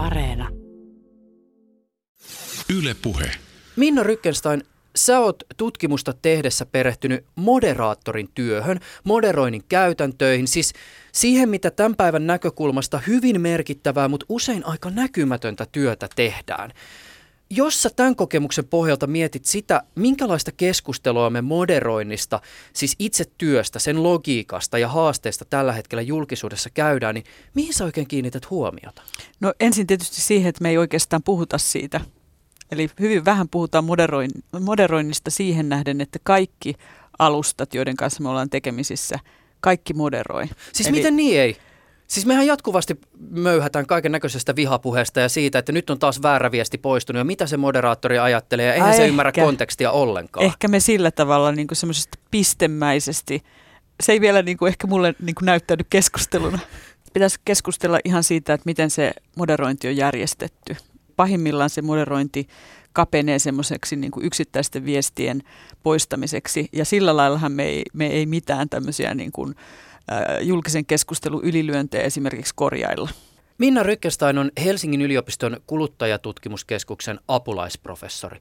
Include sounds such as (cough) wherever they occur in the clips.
Areena. Yle Puhe. Minna Rykkenstein, sä oot tutkimusta tehdessä perehtynyt moderaattorin työhön, moderoinnin käytäntöihin, siis siihen, mitä tämän päivän näkökulmasta hyvin merkittävää, mutta usein aika näkymätöntä työtä tehdään. Jos sä tämän kokemuksen pohjalta mietit sitä, minkälaista keskustelua me moderoinnista, siis itse työstä, sen logiikasta ja haasteista tällä hetkellä julkisuudessa käydään, niin mihin sä oikein kiinnität huomiota? No ensin tietysti siihen, että me ei oikeastaan puhuta siitä. Eli hyvin vähän puhutaan moderoin, moderoinnista siihen nähden, että kaikki alustat, joiden kanssa me ollaan tekemisissä, kaikki moderoi. Siis Eli- miten niin ei? Siis mehän jatkuvasti möyhätään kaiken näköisestä vihapuheesta ja siitä, että nyt on taas väärä viesti poistunut ja mitä se moderaattori ajattelee ja eihän Ai se ehkä. ymmärrä kontekstia ollenkaan. Ehkä me sillä tavalla niin semmoisesti pistemäisesti, se ei vielä niin kuin ehkä mulle niin kuin näyttäydy keskusteluna. Pitäisi keskustella ihan siitä, että miten se moderointi on järjestetty. Pahimmillaan se moderointi kapenee semmoiseksi niin kuin yksittäisten viestien poistamiseksi ja sillä laillahan me ei, me ei mitään tämmöisiä niin kuin, julkisen keskustelun ylilyöntejä esimerkiksi korjailla. Minna Rykkenstein on Helsingin yliopiston kuluttajatutkimuskeskuksen apulaisprofessori.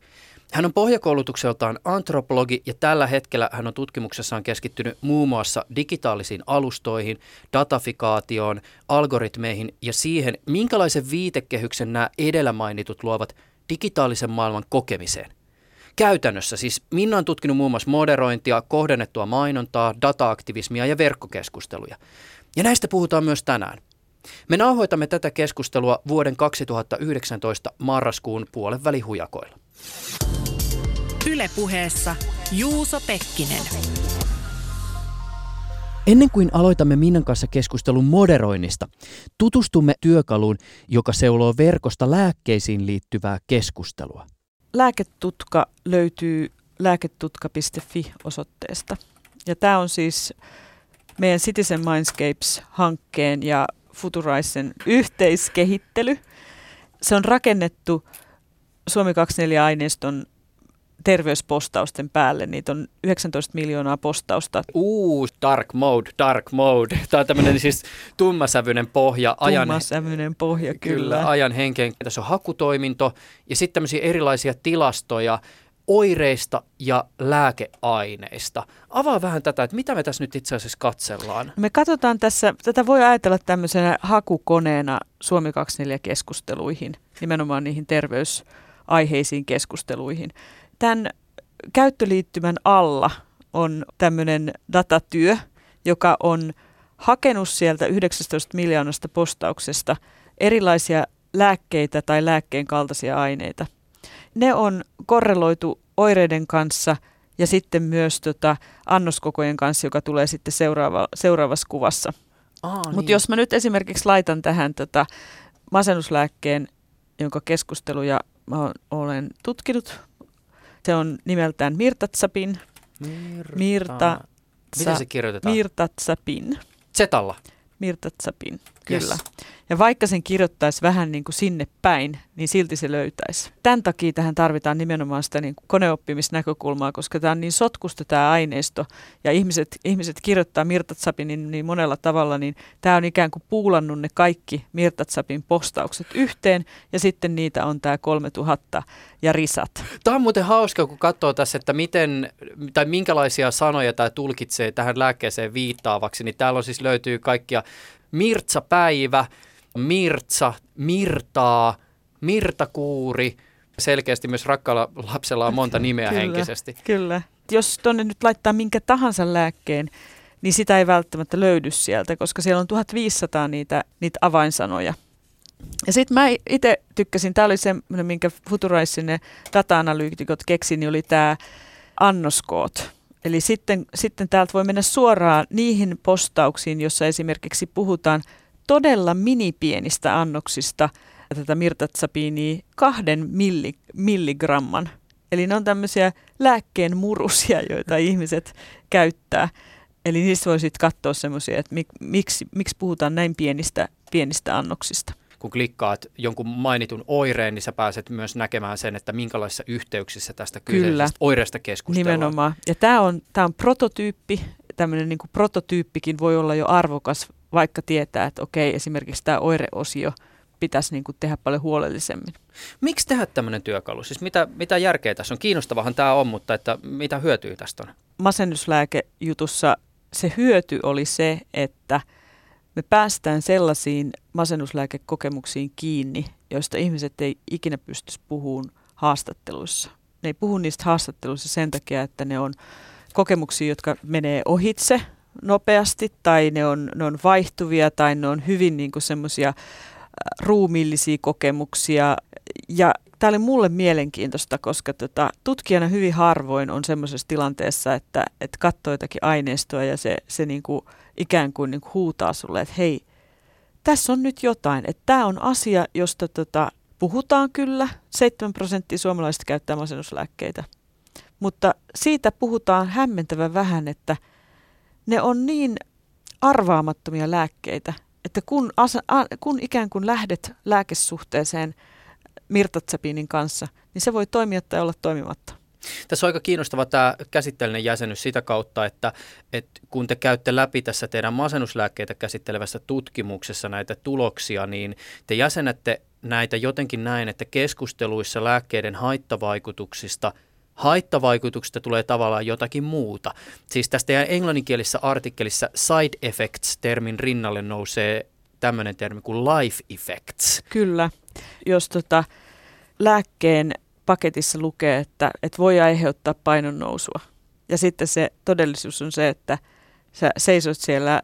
Hän on pohjakoulutukseltaan antropologi ja tällä hetkellä hän on tutkimuksessaan keskittynyt muun muassa digitaalisiin alustoihin, datafikaatioon, algoritmeihin ja siihen, minkälaisen viitekehyksen nämä edellä mainitut luovat digitaalisen maailman kokemiseen. Käytännössä siis Minna on tutkinut muun muassa moderointia, kohdennettua mainontaa, dataaktivismia ja verkkokeskusteluja. Ja näistä puhutaan myös tänään. Me nauhoitamme tätä keskustelua vuoden 2019 marraskuun puolen välihujakoilla. Ylepuheessa Juuso Pekkinen. Ennen kuin aloitamme Minnan kanssa keskustelun moderoinnista, tutustumme työkaluun, joka seuloo verkosta lääkkeisiin liittyvää keskustelua. Lääketutka löytyy lääketutka.fi-osoitteesta. Ja tämä on siis meidän Citizen Mindscapes-hankkeen ja Futuraisen yhteiskehittely. Se on rakennettu Suomi 24-aineiston terveyspostausten päälle. Niitä on 19 miljoonaa postausta. Uu, dark mode, dark mode. Tämä on tämmöinen siis tummasävyinen pohja ajan, Tummasävyinen pohja, kyllä. kyllä, ajan henkeen. Tässä on hakutoiminto ja sitten tämmöisiä erilaisia tilastoja oireista ja lääkeaineista. Avaa vähän tätä, että mitä me tässä nyt itse asiassa katsellaan. Me katsotaan tässä, tätä voi ajatella tämmöisenä hakukoneena Suomi 24-keskusteluihin, nimenomaan niihin terveysaiheisiin keskusteluihin. Tämän käyttöliittymän alla on tämmöinen datatyö, joka on hakenut sieltä 19 miljoonasta postauksesta erilaisia lääkkeitä tai lääkkeen kaltaisia aineita. Ne on korreloitu oireiden kanssa ja sitten myös tota annoskokojen kanssa, joka tulee sitten seuraava, seuraavassa kuvassa. Mutta jos mä nyt esimerkiksi laitan tähän tota masennuslääkkeen, jonka keskusteluja mä olen tutkinut, se on nimeltään Mirtatsapin. Mirta. Mirta, Miten se kirjoitetaan? Mirtatsapin. Zetalla. Mirtatsapin, Yes. kyllä. Ja vaikka sen kirjoittaisi vähän niin kuin sinne päin, niin silti se löytäisi. Tämän takia tähän tarvitaan nimenomaan sitä niin kuin koneoppimisnäkökulmaa, koska tämä on niin sotkusta tämä aineisto, ja ihmiset, ihmiset kirjoittaa Mirtatsapin niin, niin monella tavalla, niin tämä on ikään kuin puulannut ne kaikki Mirtatsapin postaukset yhteen, ja sitten niitä on tämä 3000 ja risat. Tämä on muuten hauska, kun katsoo tässä, että miten, tai minkälaisia sanoja tämä tulkitsee tähän lääkkeeseen viittaavaksi, niin täällä on siis löytyy kaikkia Mirtsa-päivä, Mirtsa, Mirtaa, Mirtakuuri. Selkeästi myös rakkaalla lapsella on monta nimeä Kyllä. henkisesti. Kyllä. Jos tuonne nyt laittaa minkä tahansa lääkkeen, niin sitä ei välttämättä löydy sieltä, koska siellä on 1500 niitä, niitä avainsanoja. Ja sitten mä itse tykkäsin, tämä oli semmoinen, minkä Futuraisin ne data-analyytikot keksi, niin oli tämä annoskoot. Eli sitten, sitten täältä voi mennä suoraan niihin postauksiin, jossa esimerkiksi puhutaan todella minipienistä annoksista tätä mirtatsapiinia kahden milli, milligramman. Eli ne on tämmöisiä lääkkeen murusia, joita ihmiset käyttää. Eli niistä voi sitten katsoa semmoisia, että mik, miksi, miksi puhutaan näin pienistä, pienistä annoksista. Kun klikkaat jonkun mainitun oireen, niin sä pääset myös näkemään sen, että minkälaisissa yhteyksissä tästä Kyllä. kyseisestä oireesta keskustellaan. Nimenomaan. Ja tämä on, tää on prototyyppi. Tämmöinen niin prototyyppikin voi olla jo arvokas, vaikka tietää, että okei, esimerkiksi tämä oireosio pitäisi niin kuin tehdä paljon huolellisemmin. Miksi tehdä tämmöinen työkalu? Siis mitä, mitä järkeä tässä on? Kiinnostavahan tämä on, mutta että mitä hyötyä tästä on? Masennuslääkejutussa se hyöty oli se, että me päästään sellaisiin masennuslääkekokemuksiin kiinni, joista ihmiset ei ikinä pystyisi puhumaan haastatteluissa. Ne ei puhu niistä haastatteluissa sen takia, että ne on kokemuksia, jotka menee ohitse nopeasti tai ne on, ne on vaihtuvia tai ne on hyvin niin semmoisia ruumiillisia kokemuksia. Ja tämä oli mulle mielenkiintoista, koska tota, tutkijana hyvin harvoin on semmoisessa tilanteessa, että, että katsoo jotakin aineistoa ja se, se niin kuin, ikään kuin, niin kuin huutaa sulle, että hei, tässä on nyt jotain, että tämä on asia, josta tota, puhutaan kyllä. 7 prosenttia suomalaisista käyttää masennuslääkkeitä. Mutta siitä puhutaan hämmentävän vähän, että ne on niin arvaamattomia lääkkeitä, että kun, asa, a, kun ikään kuin lähdet lääkesuhteeseen mirtatsepinin kanssa, niin se voi toimia tai olla toimimatta. Tässä on aika kiinnostava tämä käsitteellinen jäsenyys sitä kautta, että, että kun te käytte läpi tässä teidän masennuslääkkeitä käsittelevässä tutkimuksessa näitä tuloksia, niin te jäsenette näitä jotenkin näin, että keskusteluissa lääkkeiden haittavaikutuksista – haittavaikutuksista tulee tavallaan jotakin muuta. Siis tästä englanninkielisessä artikkelissa side effects-termin rinnalle nousee tämmöinen termi kuin life effects. Kyllä. Jos tota, lääkkeen paketissa lukee, että, että voi aiheuttaa painon nousua. Ja sitten se todellisuus on se, että sä seisot siellä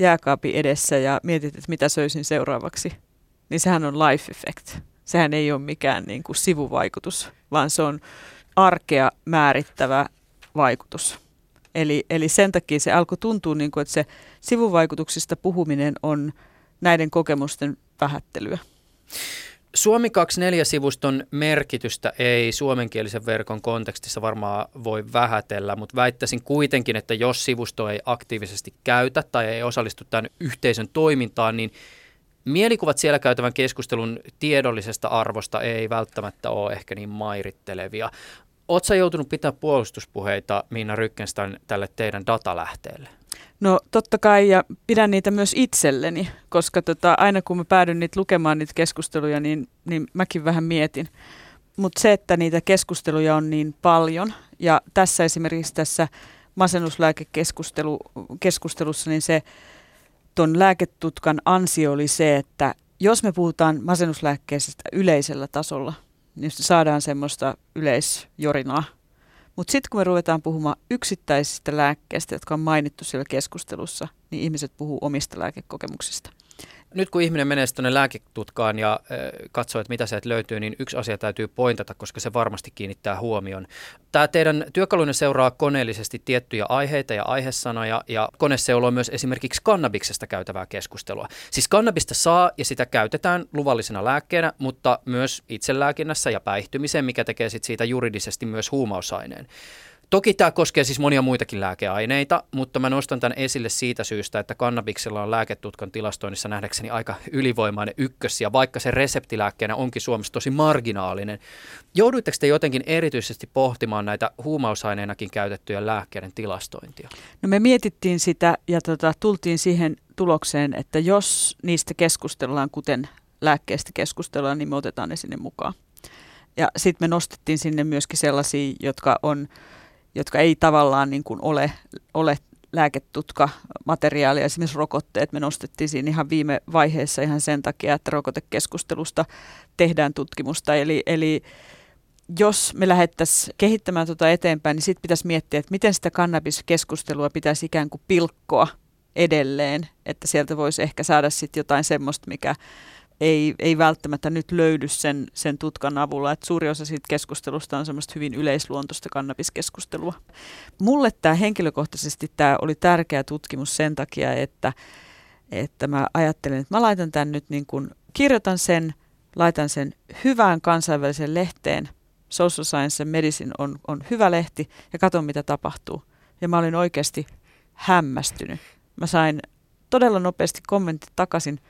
jääkaapin edessä ja mietit, että mitä söisin seuraavaksi. Niin sehän on life effect. Sehän ei ole mikään niin kuin sivuvaikutus, vaan se on arkea määrittävä vaikutus. Eli, eli sen takia se alkoi tuntua, niin kuin, että se sivuvaikutuksista puhuminen on näiden kokemusten vähättelyä. Suomi 24-sivuston merkitystä ei suomenkielisen verkon kontekstissa varmaan voi vähätellä, mutta väittäisin kuitenkin, että jos sivusto ei aktiivisesti käytä tai ei osallistu tämän yhteisön toimintaan, niin mielikuvat siellä käytävän keskustelun tiedollisesta arvosta ei välttämättä ole ehkä niin mairittelevia. Oletko joutunut pitää puolustuspuheita Miina Rykkenstein tälle teidän datalähteelle? No totta kai ja pidän niitä myös itselleni, koska tota, aina kun mä päädyn niitä lukemaan niitä keskusteluja, niin, niin mäkin vähän mietin. Mutta se, että niitä keskusteluja on niin paljon ja tässä esimerkiksi tässä masennuslääkekeskustelussa, niin se tuon lääketutkan ansio oli se, että jos me puhutaan masennuslääkkeestä yleisellä tasolla – niin saadaan semmoista yleisjorinaa. Mutta sitten kun me ruvetaan puhumaan yksittäisistä lääkkeistä, jotka on mainittu siellä keskustelussa, niin ihmiset puhuu omista lääkekokemuksista. Nyt kun ihminen menee tuonne lääketutkaan ja katsoo, että mitä sieltä löytyy, niin yksi asia täytyy pointata, koska se varmasti kiinnittää huomion. Tämä teidän työkalunne seuraa koneellisesti tiettyjä aiheita ja aihesanoja, ja kone seuloo myös esimerkiksi kannabiksesta käytävää keskustelua. Siis kannabista saa ja sitä käytetään luvallisena lääkkeenä, mutta myös itselääkinnässä ja päihtymiseen, mikä tekee sit siitä juridisesti myös huumausaineen. Toki tämä koskee siis monia muitakin lääkeaineita, mutta mä nostan tämän esille siitä syystä, että kannabiksella on lääketutkan tilastoinnissa nähdäkseni aika ylivoimainen ykkös, ja vaikka se reseptilääkkeenä onkin Suomessa tosi marginaalinen. Jouduitteko te jotenkin erityisesti pohtimaan näitä huumausaineenakin käytettyjä lääkkeiden tilastointia? No me mietittiin sitä ja tota, tultiin siihen tulokseen, että jos niistä keskustellaan, kuten lääkkeestä keskustellaan, niin me otetaan ne sinne mukaan. Ja sitten me nostettiin sinne myöskin sellaisia, jotka on jotka ei tavallaan niin kuin ole, ole lääketutka materiaalia, esimerkiksi rokotteet, me nostettiin siinä ihan viime vaiheessa ihan sen takia, että rokotekeskustelusta tehdään tutkimusta. Eli, eli jos me lähdettäisiin kehittämään tuota eteenpäin, niin sitten pitäisi miettiä, että miten sitä kannabiskeskustelua pitäisi ikään kuin pilkkoa edelleen, että sieltä voisi ehkä saada sitten jotain semmoista, mikä ei, ei välttämättä nyt löydy sen, sen tutkan avulla. että suuri osa siitä keskustelusta on semmoista hyvin yleisluontoista kannabiskeskustelua. Mulle tämä henkilökohtaisesti tämä oli tärkeä tutkimus sen takia, että, että mä ajattelen, että mä laitan tämän nyt niin kuin, kirjoitan sen, laitan sen hyvään kansainväliseen lehteen. Social Science and Medicine on, on hyvä lehti ja katson mitä tapahtuu. Ja mä olin oikeasti hämmästynyt. Mä sain todella nopeasti kommentit takaisin –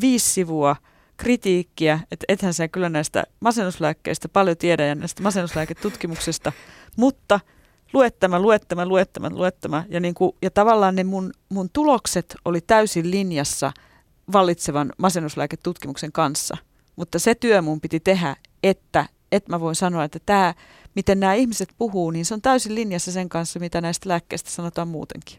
viisi sivua kritiikkiä, että ethän sä kyllä näistä masennuslääkkeistä paljon tiedä ja näistä masennuslääketutkimuksesta, mutta luettama, luettama, luettama, luettama. Ja, niin kuin, ja tavallaan ne mun, mun tulokset oli täysin linjassa vallitsevan masennuslääketutkimuksen kanssa. Mutta se työ mun piti tehdä, että, että mä voin sanoa, että tämä, miten nämä ihmiset puhuu, niin se on täysin linjassa sen kanssa, mitä näistä lääkkeistä sanotaan muutenkin.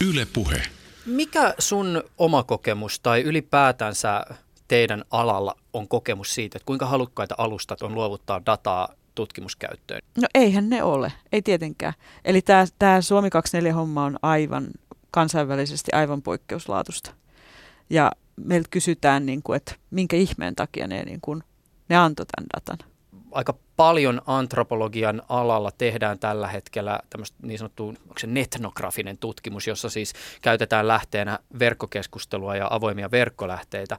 Yle puhe. Mikä sun oma kokemus tai ylipäätänsä teidän alalla on kokemus siitä, että kuinka halukkaita alustat on luovuttaa dataa tutkimuskäyttöön? No eihän ne ole, ei tietenkään. Eli tämä Suomi 24-homma on aivan kansainvälisesti aivan poikkeuslaatusta. Ja meiltä kysytään, niin kuin, että minkä ihmeen takia ne, niin kuin, ne antoi tämän datan. Aika paljon antropologian alalla tehdään tällä hetkellä tämmöistä niin sanottu onko se netnografinen tutkimus, jossa siis käytetään lähteenä verkkokeskustelua ja avoimia verkkolähteitä.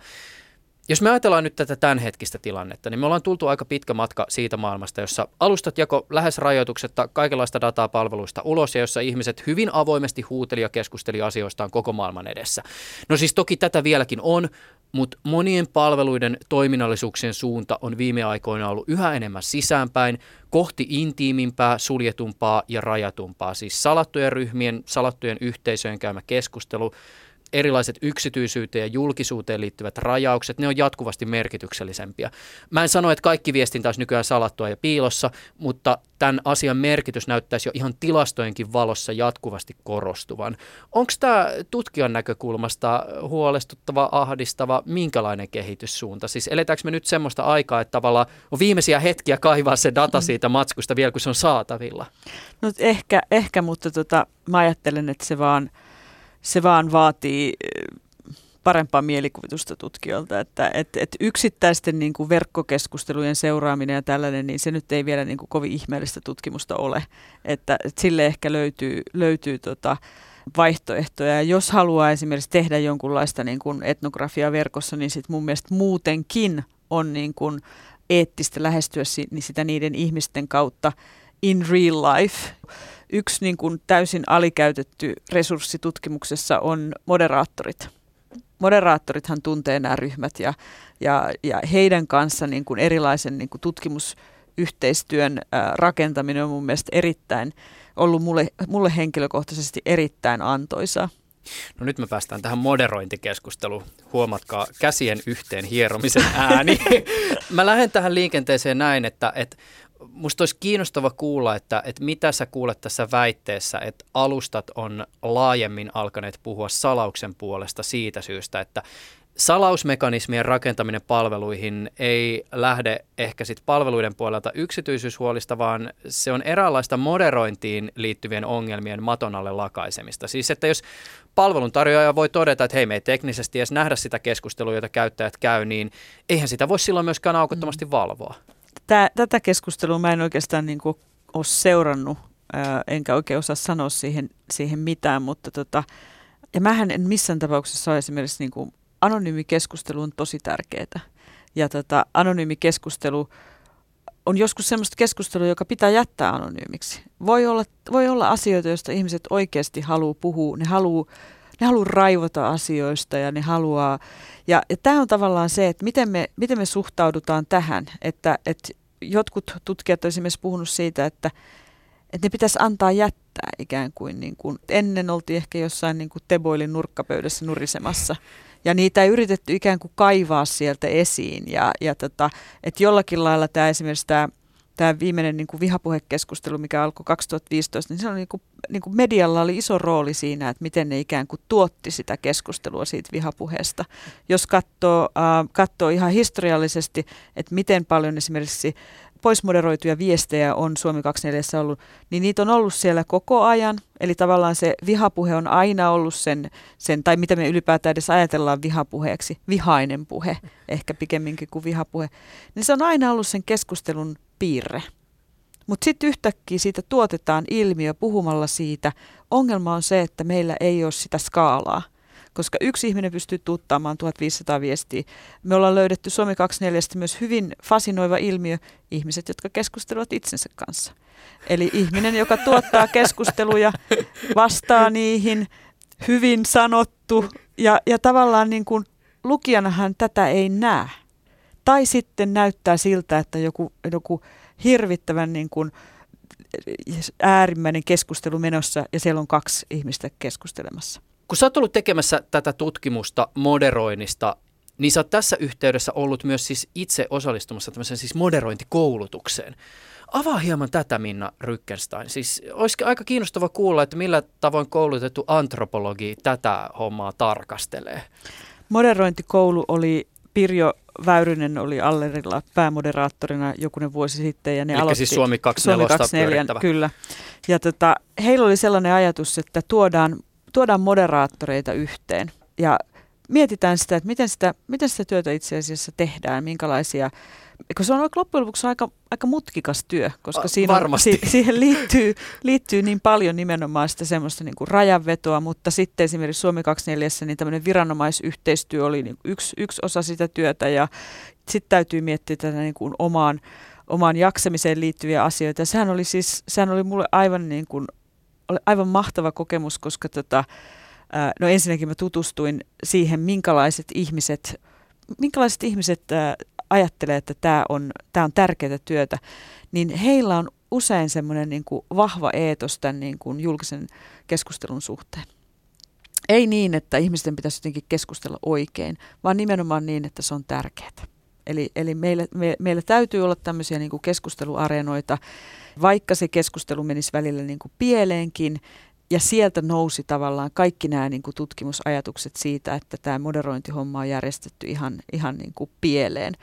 Jos me ajatellaan nyt tätä tämänhetkistä tilannetta, niin me ollaan tultu aika pitkä matka siitä maailmasta, jossa alustat jako lähes rajoituksetta kaikenlaista dataa palveluista ulos ja jossa ihmiset hyvin avoimesti huuteli ja keskusteli asioistaan koko maailman edessä. No siis toki tätä vieläkin on, mutta monien palveluiden toiminnallisuuksien suunta on viime aikoina ollut yhä enemmän sisäänpäin, kohti intiimimpää, suljetumpaa ja rajatumpaa, siis salattujen ryhmien, salattujen yhteisöjen käymä keskustelu, erilaiset yksityisyyteen ja julkisuuteen liittyvät rajaukset, ne on jatkuvasti merkityksellisempiä. Mä en sano, että kaikki viestintä olisi nykyään salattua ja piilossa, mutta tämän asian merkitys näyttäisi jo ihan tilastojenkin valossa jatkuvasti korostuvan. Onko tämä tutkijan näkökulmasta huolestuttava, ahdistava, minkälainen kehityssuunta? Siis eletäänkö me nyt semmoista aikaa, että tavallaan on viimeisiä hetkiä kaivaa se data mm. siitä matskusta vielä, kun se on saatavilla? No ehkä, ehkä mutta tota, mä ajattelen, että se vaan – se vaan vaatii eh, parempaa mielikuvitusta tutkijoilta, että et, et yksittäisten niin kuin verkkokeskustelujen seuraaminen ja tällainen, niin se nyt ei vielä niin kuin kovin ihmeellistä tutkimusta ole, että et sille ehkä löytyy, löytyy tota vaihtoehtoja. Ja jos haluaa esimerkiksi tehdä jonkunlaista niin kuin etnografiaa verkossa, niin sit mun mielestä muutenkin on niin kuin eettistä lähestyä niin sitä niiden ihmisten kautta in real life yksi niin kuin täysin alikäytetty resurssi tutkimuksessa on moderaattorit. Moderaattorithan tuntee nämä ryhmät ja, ja, ja heidän kanssa niin kuin erilaisen niin kuin tutkimusyhteistyön rakentaminen on mun mielestä erittäin ollut mulle, mulle henkilökohtaisesti erittäin antoisaa. No nyt me päästään tähän moderointikeskusteluun. Huomatkaa käsien yhteen hieromisen ääni. (laughs) Mä lähden tähän liikenteeseen näin, että, että musta olisi kiinnostava kuulla, että, että mitä sä kuulet tässä väitteessä, että alustat on laajemmin alkaneet puhua salauksen puolesta siitä syystä, että salausmekanismien rakentaminen palveluihin ei lähde ehkä sit palveluiden puolelta yksityisyyshuolista, vaan se on eräänlaista moderointiin liittyvien ongelmien maton alle lakaisemista. Siis että jos palveluntarjoaja voi todeta, että hei me ei teknisesti edes nähdä sitä keskustelua, jota käyttäjät käy, niin eihän sitä voi silloin myöskään aukottomasti mm. valvoa tää, tätä keskustelua mä en oikeastaan niin kuin ole seurannut, ää, enkä oikein osaa sanoa siihen, siihen mitään, mutta tota, ja mähän en missään tapauksessa ole esimerkiksi niin kuin, anonyymi keskustelu on tosi tärkeää. Ja tota, anonyymi keskustelu on joskus sellaista keskustelua, joka pitää jättää anonyymiksi. Voi olla, voi olla asioita, joista ihmiset oikeasti haluaa puhua, ne haluaa ne haluaa raivota asioista ja ne haluaa, ja, ja tämä on tavallaan se, että miten me, miten me suhtaudutaan tähän, että, että jotkut tutkijat ovat esimerkiksi puhunut siitä, että, että ne pitäisi antaa jättää ikään kuin, niin kuin ennen oltiin ehkä jossain niin kuin Teboilin nurkkapöydässä nurisemassa. Ja niitä ei yritetty ikään kuin kaivaa sieltä esiin. Ja, ja tota, että jollakin lailla tämä esimerkiksi tämä tämä viimeinen niin kuin vihapuhekeskustelu, mikä alkoi 2015, niin, se oli, niin kuin, niin kuin medialla oli iso rooli siinä, että miten ne ikään kuin tuotti sitä keskustelua siitä vihapuheesta. Jos katsoo, äh, katsoo ihan historiallisesti, että miten paljon esimerkiksi poismoderoituja viestejä on Suomi 24 ollut, niin niitä on ollut siellä koko ajan. Eli tavallaan se vihapuhe on aina ollut sen, sen tai mitä me ylipäätään edes ajatellaan vihapuheeksi, vihainen puhe, ehkä pikemminkin kuin vihapuhe, niin se on aina ollut sen keskustelun piirre. Mutta sitten yhtäkkiä siitä tuotetaan ilmiö puhumalla siitä. Ongelma on se, että meillä ei ole sitä skaalaa, koska yksi ihminen pystyy tuuttaamaan 1500 viestiä. Me ollaan löydetty Suomi 24 myös hyvin fasinoiva ilmiö, ihmiset, jotka keskustelevat itsensä kanssa. Eli ihminen, joka tuottaa keskusteluja, vastaa niihin, hyvin sanottu ja, ja tavallaan niin kuin lukijanahan tätä ei näe. Tai sitten näyttää siltä, että joku, joku hirvittävän niin kuin äärimmäinen keskustelu menossa ja siellä on kaksi ihmistä keskustelemassa. Kun sä oot ollut tekemässä tätä tutkimusta moderoinnista, niin sä oot tässä yhteydessä ollut myös siis itse osallistumassa tämmöiseen siis moderointikoulutukseen. Avaa hieman tätä, Minna Rykkenstein. Siis olisi aika kiinnostava kuulla, että millä tavoin koulutettu antropologi tätä hommaa tarkastelee. Moderointikoulu oli Pirjo Väyrynen oli Allerilla päämoderaattorina jokunen vuosi sitten. Ja ne Eli aloitti, siis Suomi 24 Suomi 24 pyörittävä. kyllä. Ja tota, heillä oli sellainen ajatus, että tuodaan, tuodaan moderaattoreita yhteen ja mietitään sitä, että miten sitä, miten sitä työtä itse asiassa tehdään, minkälaisia kun se on loppujen lopuksi aika, aika mutkikas työ, koska siinä on, si, siihen liittyy, liittyy niin paljon nimenomaan sitä semmoista niin kuin rajanvetoa, mutta sitten esimerkiksi Suomi 24, niin tämmöinen viranomaisyhteistyö oli niin yksi, yksi osa sitä työtä ja sitten täytyy miettiä tätä niin kuin omaan, omaan jaksamiseen liittyviä asioita. Ja sehän oli siis, sehän oli mulle aivan niin kuin, oli aivan mahtava kokemus, koska tota, no ensinnäkin mä tutustuin siihen, minkälaiset ihmiset, minkälaiset ihmiset ajattelee, että tämä on, tämä on tärkeää työtä, niin heillä on usein semmoinen niin kuin vahva eetos tämän niin kuin julkisen keskustelun suhteen. Ei niin, että ihmisten pitäisi jotenkin keskustella oikein, vaan nimenomaan niin, että se on tärkeää. Eli, eli meillä, me, meillä täytyy olla tämmöisiä niin kuin keskusteluareenoita, vaikka se keskustelu menisi välillä niin kuin pieleenkin, ja sieltä nousi tavallaan kaikki nämä niin kuin tutkimusajatukset siitä, että tämä moderointihomma on järjestetty ihan, ihan niin kuin pieleen.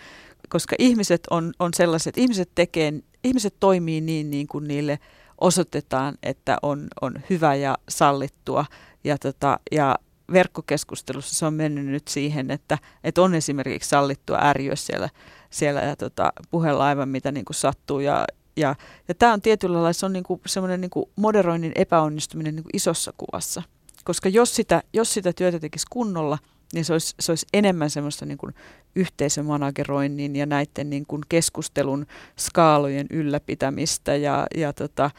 Koska ihmiset on, on sellaiset, ihmiset, tekee, ihmiset toimii niin, niin kuin niille osoitetaan, että on, on hyvä ja sallittua. Ja, tota, ja verkkokeskustelussa se on mennyt nyt siihen, että, että on esimerkiksi sallittua ärjyä siellä, siellä ja tota, puhella aivan mitä niin kuin sattuu ja, ja, ja tämä on tietyllä lailla se on niinku semmoinen niinku moderoinnin epäonnistuminen niinku isossa kuvassa. Koska jos sitä, jos sitä työtä tekisi kunnolla, niin se olisi, se olisi enemmän semmoista niinku yhteisömanageroinnin ja näiden niinku keskustelun skaalojen ylläpitämistä. Ja, ja tota,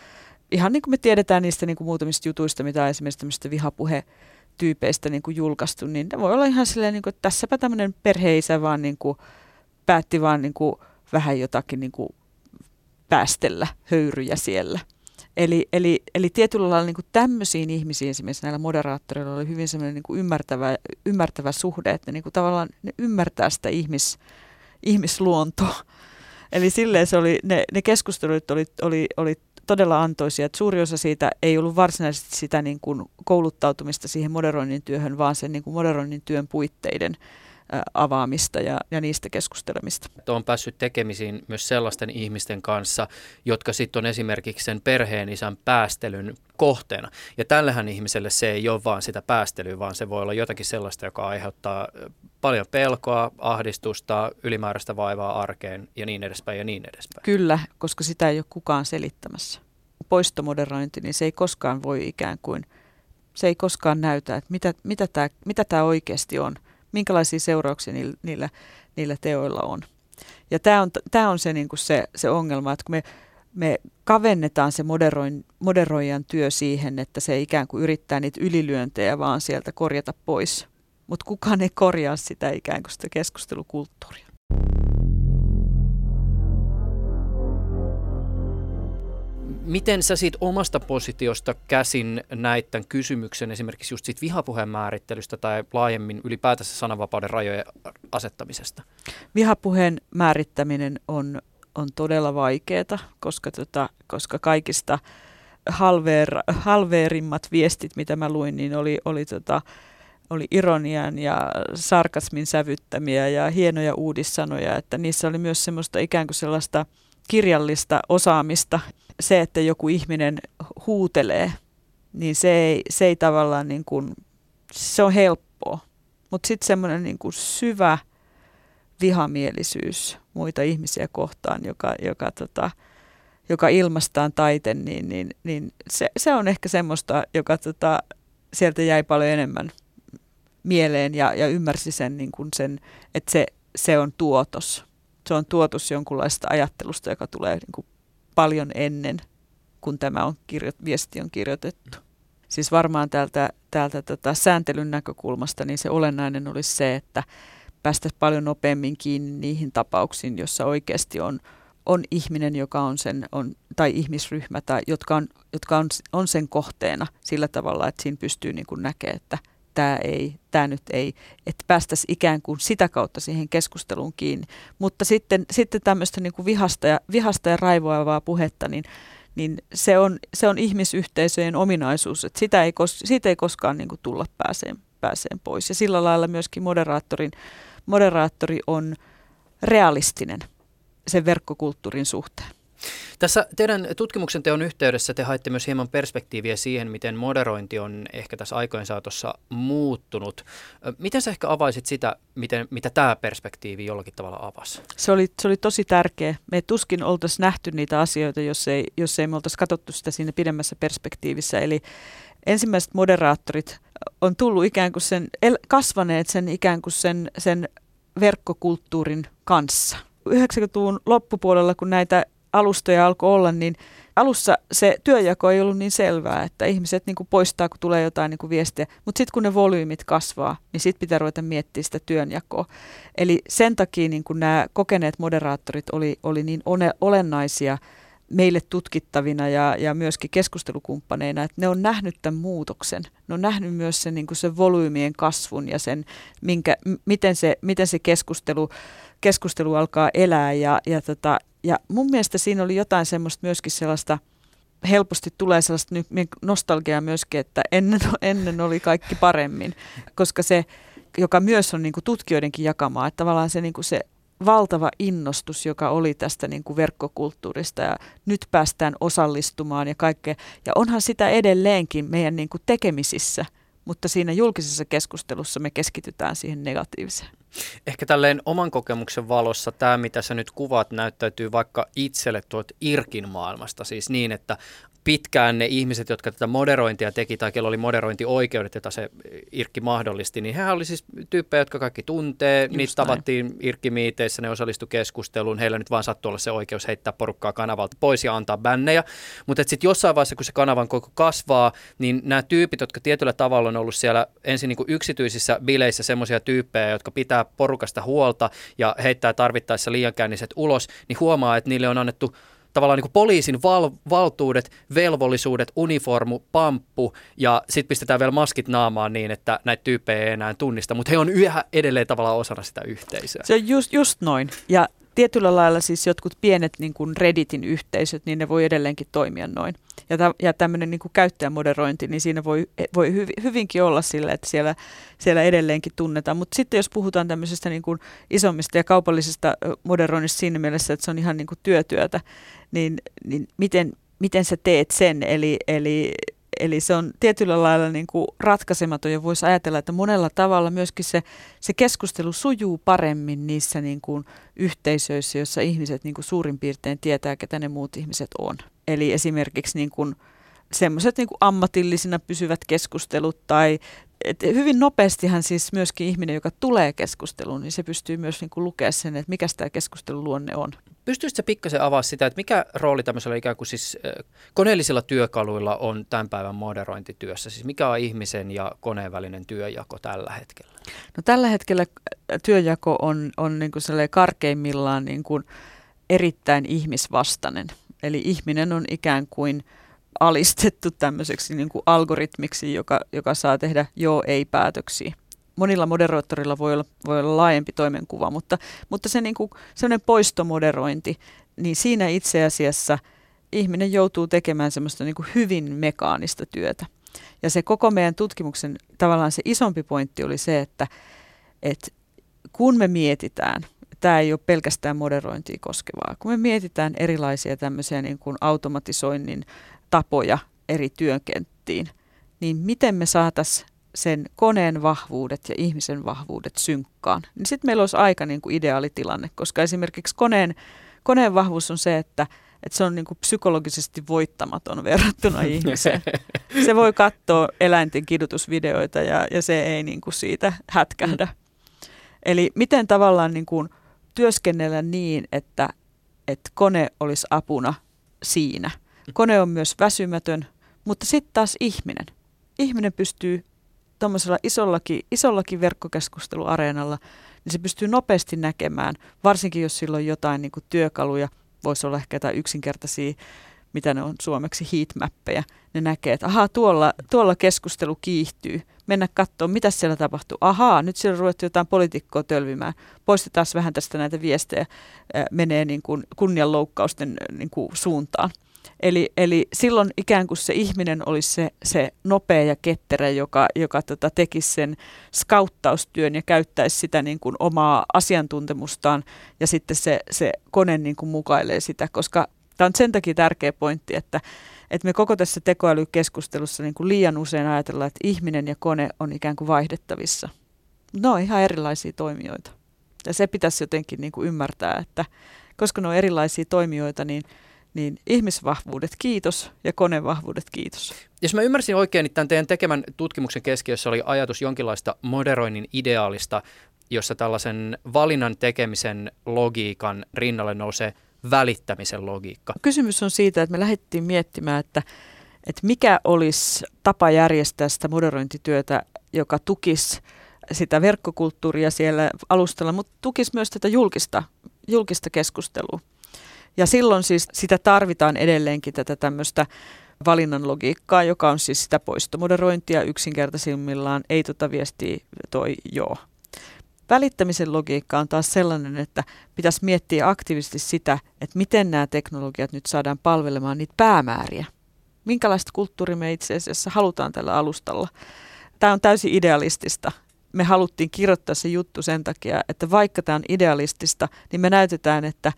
ihan niin kuin me tiedetään niistä niinku muutamista jutuista, mitä esimerkiksi tämmöistä vihapuhe tyypeistä niin kuin julkaistu, niin ne voi olla ihan silleen, niin kuin, että tässäpä tämmöinen perheisä vaan niin kuin, päätti vaan niin kuin, vähän jotakin niin kuin, päästellä höyryjä siellä. Eli, eli, eli tietyllä lailla niin tämmöisiin ihmisiin esimerkiksi näillä moderaattoreilla oli hyvin semmoinen niin ymmärtävä, ymmärtävä suhde, että niin kuin tavallaan ne ymmärtää sitä ihmis, ihmisluontoa. Eli silleen se oli, ne, ne keskustelut oli, oli, oli todella antoisia. Että suuri osa siitä ei ollut varsinaisesti sitä niin kuin kouluttautumista siihen moderoinnin työhön, vaan sen niin kuin moderoinnin työn puitteiden avaamista ja, ja niistä keskustelemista. On päässyt tekemisiin myös sellaisten ihmisten kanssa, jotka sitten on esimerkiksi sen perheen isän päästelyn kohteena. Ja tällähän ihmiselle se ei ole vaan sitä päästelyä, vaan se voi olla jotakin sellaista, joka aiheuttaa paljon pelkoa, ahdistusta, ylimääräistä vaivaa arkeen ja niin edespäin ja niin edespäin. Kyllä, koska sitä ei ole kukaan selittämässä. Poistomoderointi, niin se ei koskaan voi ikään kuin, se ei koskaan näytä, että mitä, mitä tämä mitä tää oikeasti on – minkälaisia seurauksia niillä, niillä, niillä teoilla on. Ja tämä on, tämä on se, niin kuin se, se ongelma, että kun me, me kavennetaan se moderoin, moderoijan työ siihen, että se ikään kuin yrittää niitä ylilyöntejä vaan sieltä korjata pois. Mutta kukaan ei korjaa sitä ikään kuin sitä keskustelukulttuuria. Miten sä siitä omasta positiosta käsin näit tämän kysymyksen esimerkiksi just siitä vihapuheen määrittelystä tai laajemmin ylipäätänsä sananvapauden rajojen asettamisesta? Vihapuheen määrittäminen on, on todella vaikeaa, koska, tota, koska kaikista halveer, halveerimmat viestit, mitä mä luin, niin oli, oli, tota, oli ironian ja sarkasmin sävyttämiä ja hienoja uudissanoja, että niissä oli myös semmoista ikään kuin sellaista kirjallista osaamista, se, että joku ihminen huutelee, niin se ei, se ei tavallaan niin kuin, se on helppoa. Mutta sitten semmoinen niin kuin syvä vihamielisyys muita ihmisiä kohtaan, joka, joka, tota, joka ilmastaan taiten, niin, niin, niin se, se on ehkä semmoista, joka tota, sieltä jäi paljon enemmän mieleen ja, ja ymmärsi sen, niin kuin sen että se, se on tuotos. Se on tuotos jonkunlaista ajattelusta, joka tulee niin kuin paljon ennen, kun tämä on kirjo- viesti on kirjoitettu. Siis varmaan täältä, täältä tota sääntelyn näkökulmasta niin se olennainen olisi se, että päästäisiin paljon nopeammin kiinni niihin tapauksiin, jossa oikeasti on, on ihminen, joka on sen, on, tai ihmisryhmä, tai, jotka, on, jotka on, on sen kohteena sillä tavalla, että siinä pystyy niin näkemään, että tämä ei, tämä nyt ei, että päästäisiin ikään kuin sitä kautta siihen keskusteluun kiinni. Mutta sitten, sitten tämmöistä niin kuin vihasta, ja, vihasta ja raivoavaa puhetta, niin, niin se, on, se on ihmisyhteisöjen ominaisuus, että sitä ei, siitä ei koskaan niin kuin tulla pääseen, pääseen pois. Ja sillä lailla myöskin moderaattorin, moderaattori on realistinen sen verkkokulttuurin suhteen. Tässä teidän tutkimuksen teon yhteydessä te haitte myös hieman perspektiiviä siihen, miten moderointi on ehkä tässä aikojen saatossa muuttunut. Miten sä ehkä avaisit sitä, miten, mitä tämä perspektiivi jollakin tavalla avasi? Se oli, se oli tosi tärkeä. Me tuskin oltaisiin nähty niitä asioita, jos ei, jos ei me oltaisi katsottu sitä siinä pidemmässä perspektiivissä. Eli ensimmäiset moderaattorit on tullut ikään kuin sen, kasvaneet sen ikään kuin sen, sen verkkokulttuurin kanssa. 90-luvun loppupuolella, kun näitä alustoja alkoi olla, niin alussa se työjako ei ollut niin selvää, että ihmiset niin kuin poistaa, kun tulee jotain niin kuin viestiä. Mutta sitten kun ne volyymit kasvaa, niin sitten pitää ruveta miettimään sitä työnjakoa. Eli sen takia niin kuin nämä kokeneet moderaattorit oli, oli niin one, olennaisia meille tutkittavina ja, ja myöskin keskustelukumppaneina, että ne on nähnyt tämän muutoksen. Ne on nähnyt myös sen, niin kuin sen volyymien kasvun ja sen, minkä, miten, se, miten se keskustelu, keskustelu alkaa elää ja, ja, tota, ja mun mielestä siinä oli jotain semmoista myöskin sellaista, helposti tulee sellaista nostalgiaa myöskin, että ennen, ennen oli kaikki paremmin, koska se, joka myös on niin kuin tutkijoidenkin jakamaa, että tavallaan se, niin kuin se valtava innostus, joka oli tästä niin kuin verkkokulttuurista ja nyt päästään osallistumaan ja kaikkea. Ja onhan sitä edelleenkin meidän niin kuin tekemisissä, mutta siinä julkisessa keskustelussa me keskitytään siihen negatiiviseen. Ehkä tälleen oman kokemuksen valossa tämä, mitä sä nyt kuvat, näyttäytyy vaikka itselle tuot Irkin maailmasta. Siis niin, että pitkään ne ihmiset, jotka tätä moderointia teki tai kello oli moderointioikeudet, jota se Irkki mahdollisti, niin he oli siis tyyppejä, jotka kaikki tuntee. Just Niitä näin. tavattiin Irkki-miiteissä, ne osallistu keskusteluun. Heillä nyt vaan sattui olla se oikeus heittää porukkaa kanavalta pois ja antaa bännejä. Mutta sitten jossain vaiheessa, kun se kanavan koko kasvaa, niin nämä tyypit, jotka tietyllä tavalla on ollut siellä ensin niin kuin yksityisissä bileissä semmoisia tyyppejä, jotka pitää porukasta huolta ja heittää tarvittaessa liiankäänniset ulos, niin huomaa, että niille on annettu tavallaan niin kuin poliisin val, valtuudet, velvollisuudet, uniformu, pamppu ja sitten pistetään vielä maskit naamaan niin, että näitä tyyppejä ei enää tunnista, mutta he on yhä edelleen tavallaan osana sitä yhteisöä. Se on just, just noin. Ja tietyllä lailla siis jotkut pienet niin kuin Redditin yhteisöt, niin ne voi edelleenkin toimia noin. Ja, tä, ja tämmöinen niin kuin käyttäjämoderointi, niin siinä voi, voi hyv, hyvinkin olla sillä, että siellä, siellä edelleenkin tunnetaan. Mutta sitten jos puhutaan tämmöisestä niin kuin isommista ja kaupallisista moderoinnista siinä mielessä, että se on ihan niin kuin työtyötä, niin, niin miten, miten sä teet sen? Eli, eli Eli se on tietyllä lailla niin kuin ratkaisematon ja voisi ajatella, että monella tavalla myöskin se, se keskustelu sujuu paremmin niissä niin kuin yhteisöissä, joissa ihmiset niin kuin suurin piirtein tietää, ketä ne muut ihmiset on. Eli esimerkiksi niin kuin semmoiset niin ammatillisina pysyvät keskustelut tai et hyvin nopeastihan siis myöskin ihminen, joka tulee keskusteluun, niin se pystyy myös niin kuin lukea sen, että mikä tämä keskustelun luonne on. Pystyisikö pikkasen avaa sitä, että mikä rooli tämmöisellä ikään kuin siis koneellisilla työkaluilla on tämän päivän moderointityössä? Siis mikä on ihmisen ja koneen välinen työjako tällä hetkellä? No tällä hetkellä työjako on, on niin kuin karkeimmillaan niin kuin erittäin ihmisvastainen. Eli ihminen on ikään kuin alistettu tämmöiseksi niin kuin algoritmiksi, joka, joka saa tehdä joo-ei-päätöksiä monilla moderoittorilla voi olla, voi olla laajempi toimenkuva, mutta, mutta se niin kuin, poistomoderointi, niin siinä itse asiassa ihminen joutuu tekemään semmoista niin kuin hyvin mekaanista työtä. Ja se koko meidän tutkimuksen tavallaan se isompi pointti oli se, että, että kun me mietitään, tämä ei ole pelkästään moderointia koskevaa, kun me mietitään erilaisia tämmöisiä niin kuin automatisoinnin tapoja eri työkenttiin, niin miten me saataisiin sen koneen vahvuudet ja ihmisen vahvuudet synkkaan, niin sitten meillä olisi aika niin kuin ideaalitilanne, koska esimerkiksi koneen, koneen vahvuus on se, että, että se on niin kuin psykologisesti voittamaton verrattuna (laughs) ihmiseen. Se voi katsoa eläinten kidutusvideoita ja, ja se ei niin kuin siitä hätkähdä. Mm. Eli miten tavallaan niin kuin työskennellä niin, että, että kone olisi apuna siinä. Kone on myös väsymätön, mutta sitten taas ihminen. Ihminen pystyy tuommoisella isollakin, isollakin verkkokeskusteluareenalla, niin se pystyy nopeasti näkemään, varsinkin jos sillä on jotain niin kuin työkaluja, voisi olla ehkä jotain yksinkertaisia mitä ne on suomeksi heatmappeja. Ne näkee, että ahaa, tuolla, tuolla keskustelu kiihtyy. Mennä katsoa, mitä siellä tapahtuu. Ahaa, nyt siellä ruvettu jotain poliitikkoa tölvimään. Poistetaan vähän tästä näitä viestejä. Menee niin kuin kunnianloukkausten niin kuin suuntaan. Eli, eli silloin ikään kuin se ihminen olisi se, se nopea ja ketterä, joka, joka tota, tekisi sen skauttaustyön ja käyttäisi sitä niin kuin omaa asiantuntemustaan ja sitten se, se kone niin kuin mukailee sitä, koska tämä on sen takia tärkeä pointti, että, että me koko tässä tekoälykeskustelussa niin kuin liian usein ajatellaan, että ihminen ja kone on ikään kuin vaihdettavissa. Ne on ihan erilaisia toimijoita. Ja se pitäisi jotenkin niin kuin ymmärtää, että koska ne on erilaisia toimijoita, niin – niin ihmisvahvuudet kiitos ja konevahvuudet kiitos. Jos mä ymmärsin oikein, niin tämän teidän tekemän tutkimuksen keskiössä oli ajatus jonkinlaista moderoinnin ideaalista, jossa tällaisen valinnan tekemisen logiikan rinnalle nousee välittämisen logiikka. Kysymys on siitä, että me lähdettiin miettimään, että, että mikä olisi tapa järjestää sitä moderointityötä, joka tukisi sitä verkkokulttuuria siellä alustalla, mutta tukisi myös tätä julkista, julkista keskustelua. Ja silloin siis sitä tarvitaan edelleenkin tätä tämmöistä valinnan logiikkaa, joka on siis sitä poistomoderointia yksinkertaisimmillaan, ei tota viestiä toi joo. Välittämisen logiikka on taas sellainen, että pitäisi miettiä aktiivisesti sitä, että miten nämä teknologiat nyt saadaan palvelemaan niitä päämääriä. Minkälaista kulttuuria me itse asiassa halutaan tällä alustalla. Tämä on täysin idealistista. Me haluttiin kirjoittaa se juttu sen takia, että vaikka tämä on idealistista, niin me näytetään, että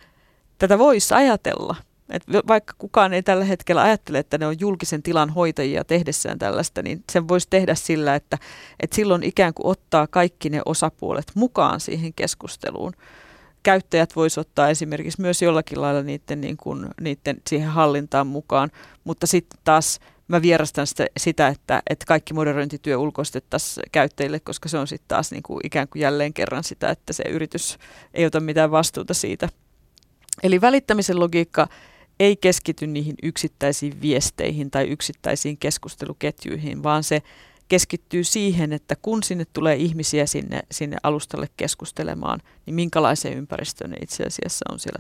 tätä voisi ajatella. Et vaikka kukaan ei tällä hetkellä ajattele, että ne on julkisen tilan hoitajia tehdessään tällaista, niin sen voisi tehdä sillä, että, että silloin ikään kuin ottaa kaikki ne osapuolet mukaan siihen keskusteluun. Käyttäjät voisi ottaa esimerkiksi myös jollakin lailla niiden, niin kuin, niiden siihen hallintaan mukaan, mutta sitten taas mä vierastan sitä, sitä että, että kaikki moderointityö ulkoistettaisiin käyttäjille, koska se on sitten taas niin kuin ikään kuin jälleen kerran sitä, että se yritys ei ota mitään vastuuta siitä – Eli välittämisen logiikka ei keskity niihin yksittäisiin viesteihin tai yksittäisiin keskusteluketjuihin, vaan se keskittyy siihen, että kun sinne tulee ihmisiä sinne, sinne alustalle keskustelemaan, niin minkälaiseen ympäristöön ne itse asiassa on siellä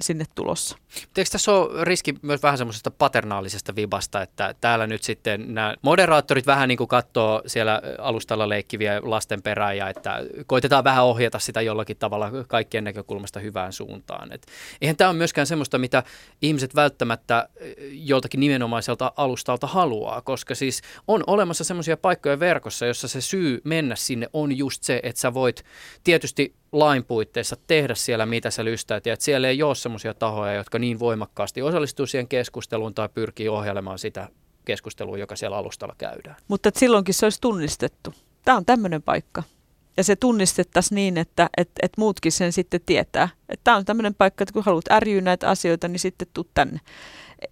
sinne tulossa. Eikö tässä ole riski myös vähän semmoisesta paternaalisesta vibasta, että täällä nyt sitten nämä moderaattorit vähän niin kuin katsoo siellä alustalla leikkiviä lasten perään ja että koitetaan vähän ohjata sitä jollakin tavalla kaikkien näkökulmasta hyvään suuntaan. Et eihän tämä ole myöskään semmoista, mitä ihmiset välttämättä joltakin nimenomaiselta alustalta haluaa, koska siis on olemassa semmoisia paikkoja verkossa, jossa se syy mennä sinne on just se, että sä voit tietysti lain puitteissa tehdä siellä, mitä sä lystäät, ja että siellä ei ole semmoisia tahoja, jotka niin voimakkaasti osallistuu siihen keskusteluun tai pyrkii ohjailemaan sitä keskustelua, joka siellä alustalla käydään. Mutta silloinkin se olisi tunnistettu. Tämä on tämmöinen paikka. Ja se tunnistettaisiin niin, että et, et muutkin sen sitten tietää. Että tämä on tämmöinen paikka, että kun haluat ärjyä näitä asioita, niin sitten tuu tänne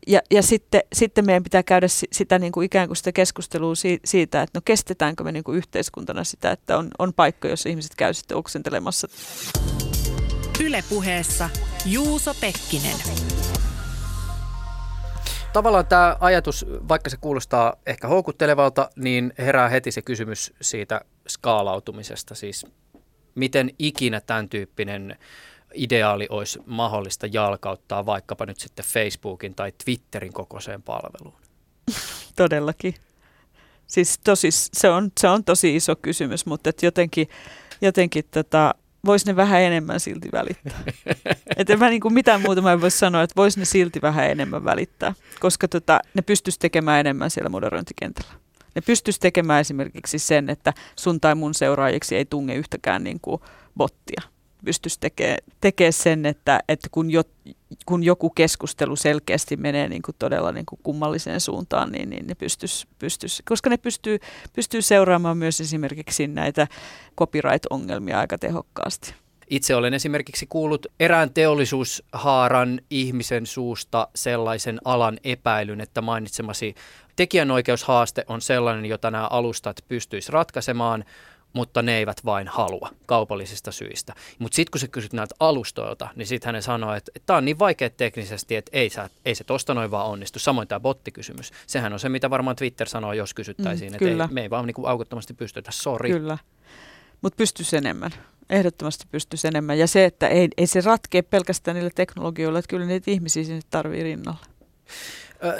ja, ja sitten, sitten meidän pitää käydä sitä niin kuin ikään kuin sitä keskustelua siitä, että no kestetäänkö me niin kuin yhteiskuntana sitä, että on, on paikka, jossa ihmiset käy sitten oksentelemassa. Ylepuheessa Juuso Pekkinen. Tavallaan tämä ajatus, vaikka se kuulostaa ehkä houkuttelevalta, niin herää heti se kysymys siitä skaalautumisesta. Siis miten ikinä tämän tyyppinen ideaali olisi mahdollista jalkauttaa vaikkapa nyt sitten Facebookin tai Twitterin kokoiseen palveluun? (laughs) Todellakin. Siis tosi, se, on, se on tosi iso kysymys, mutta et jotenkin, jotenkin tota, voisi ne vähän enemmän silti välittää. (laughs) että mä niin kuin mitään muuta mä en voi sanoa, että voisi ne silti vähän enemmän välittää, koska tota, ne pystyisi tekemään enemmän siellä moderointikentällä. Ne pystyisi tekemään esimerkiksi sen, että sun tai mun seuraajiksi ei tunge yhtäkään niin kuin bottia pystyisi tekemään tekee sen, että, että kun, jo, kun joku keskustelu selkeästi menee niin kuin todella niin kuin kummalliseen suuntaan, niin, niin ne pystyisi, pystyisi, koska ne pystyy, pystyy seuraamaan myös esimerkiksi näitä copyright-ongelmia aika tehokkaasti. Itse olen esimerkiksi kuullut erään teollisuushaaran ihmisen suusta sellaisen alan epäilyn, että mainitsemasi tekijänoikeushaaste on sellainen, jota nämä alustat pystyisi ratkaisemaan, mutta ne eivät vain halua kaupallisista syistä. Mutta sitten kun sä kysyt näiltä alustoilta, niin sitten hän sanoo, että tämä on niin vaikea teknisesti, että ei, sä, ei se tosta noin vaan onnistu. Samoin tämä bottikysymys. Sehän on se, mitä varmaan Twitter sanoo, jos kysyttäisiin, mm, että ei, me ei vaan niinku aukottomasti pystytä, sori. Kyllä, mutta pystyisi enemmän. Ehdottomasti pystyisi enemmän. Ja se, että ei, ei se ratkea pelkästään niillä teknologioilla, että kyllä niitä ihmisiä sinne tarvii rinnalla.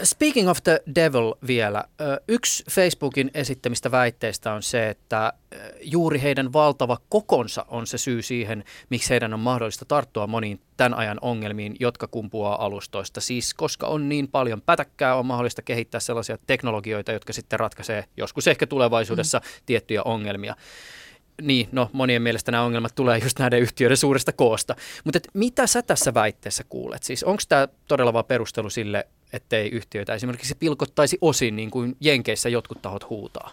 Speaking of the devil vielä, yksi Facebookin esittämistä väitteistä on se, että juuri heidän valtava kokonsa on se syy siihen, miksi heidän on mahdollista tarttua moniin tämän ajan ongelmiin, jotka kumpuaa alustoista. Siis koska on niin paljon pätäkkää, on mahdollista kehittää sellaisia teknologioita, jotka sitten ratkaisee joskus ehkä tulevaisuudessa mm. tiettyjä ongelmia niin, no monien mielestä nämä ongelmat tulee just näiden yhtiöiden suuresta koosta. Mutta mitä sä tässä väitteessä kuulet? Siis onko tämä todella vain perustelu sille, ettei yhtiöitä esimerkiksi pilkottaisi osin, niin kuin Jenkeissä jotkut tahot huutaa?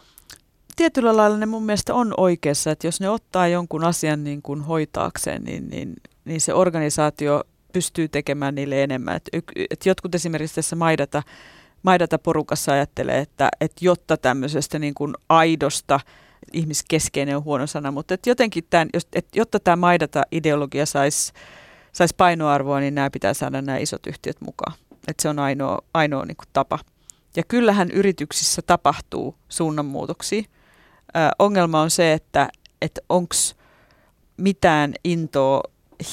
Tietyllä lailla ne mun mielestä on oikeassa, että jos ne ottaa jonkun asian niin kuin hoitaakseen, niin, niin, niin se organisaatio pystyy tekemään niille enemmän. Et, et jotkut esimerkiksi tässä Maidata, Maidata porukassa ajattelee, että, että jotta tämmöisestä niin kuin aidosta – ihmiskeskeinen on huono sana, mutta et jotenkin tämän, et, jotta tämä maidata-ideologia saisi sais painoarvoa, niin nämä pitää saada nämä isot yhtiöt mukaan. Et se on ainoa, ainoa niin kuin tapa. Ja kyllähän yrityksissä tapahtuu suunnanmuutoksia. Ö, ongelma on se, että et onko mitään intoa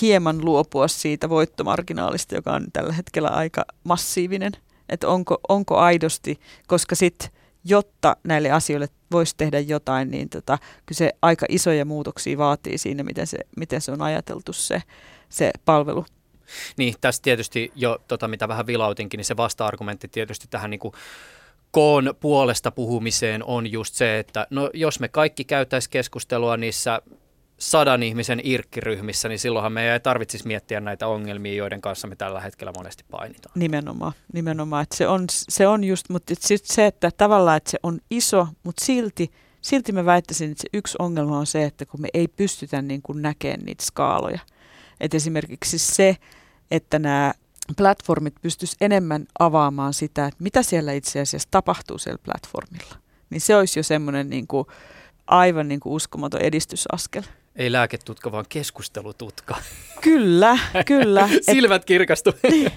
hieman luopua siitä voittomarginaalista, joka on tällä hetkellä aika massiivinen. Että onko, onko aidosti, koska sitten jotta näille asioille voisi tehdä jotain, niin tota, kyllä se aika isoja muutoksia vaatii siinä, miten se, miten se on ajateltu se, se palvelu. Niin, tässä tietysti jo, tota, mitä vähän vilautinkin, niin se vasta-argumentti tietysti tähän niin kuin koon puolesta puhumiseen on just se, että no, jos me kaikki käytäisiin keskustelua niissä sadan ihmisen irkkiryhmissä, niin silloinhan me ei tarvitsisi miettiä näitä ongelmia, joiden kanssa me tällä hetkellä monesti painitaan. Nimenomaan, nimenomaan. Että se, on, se on just, mutta sit se, että tavallaan että se on iso, mutta silti, silti mä väittäisin, että se yksi ongelma on se, että kun me ei pystytä niin näkemään niitä skaaloja. Et esimerkiksi se, että nämä platformit pystyis enemmän avaamaan sitä, että mitä siellä itse asiassa tapahtuu siellä platformilla. Niin se olisi jo semmoinen niin kuin, aivan niin kuin uskomaton edistysaskel. Ei lääketutka, vaan keskustelututka. Kyllä, kyllä. (laughs) Silmät kirkastu. (laughs) Niin.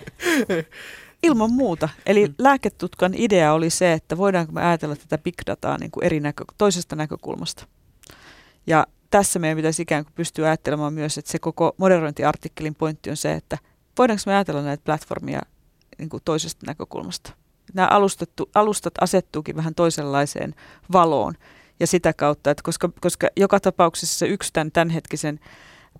Ilman muuta. Eli mm. lääketutkan idea oli se, että voidaanko me ajatella tätä big dataa niin kuin eri näkö, toisesta näkökulmasta. Ja tässä meidän pitäisi ikään kuin pystyä ajattelemaan myös, että se koko moderointiartikkelin pointti on se, että voidaanko me ajatella näitä platformia niin kuin toisesta näkökulmasta. Nämä alustettu, alustat asettuukin vähän toisenlaiseen valoon ja sitä kautta, että koska, koska joka tapauksessa yksi tämän tämänhetkisen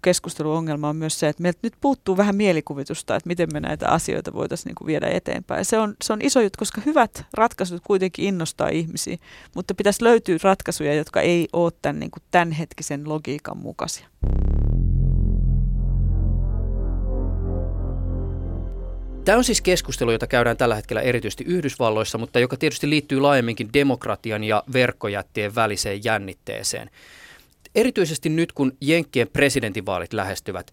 keskusteluongelma on myös se, että meiltä nyt puuttuu vähän mielikuvitusta, että miten me näitä asioita voitaisiin niin kuin viedä eteenpäin. Se on, se on iso juttu, koska hyvät ratkaisut kuitenkin innostaa ihmisiä, mutta pitäisi löytyä ratkaisuja, jotka ei ole tämän niin kuin tämänhetkisen logiikan mukaisia. Tämä on siis keskustelu, jota käydään tällä hetkellä erityisesti Yhdysvalloissa, mutta joka tietysti liittyy laajemminkin demokratian ja verkkojättien väliseen jännitteeseen. Erityisesti nyt, kun Jenkkien presidentinvaalit lähestyvät,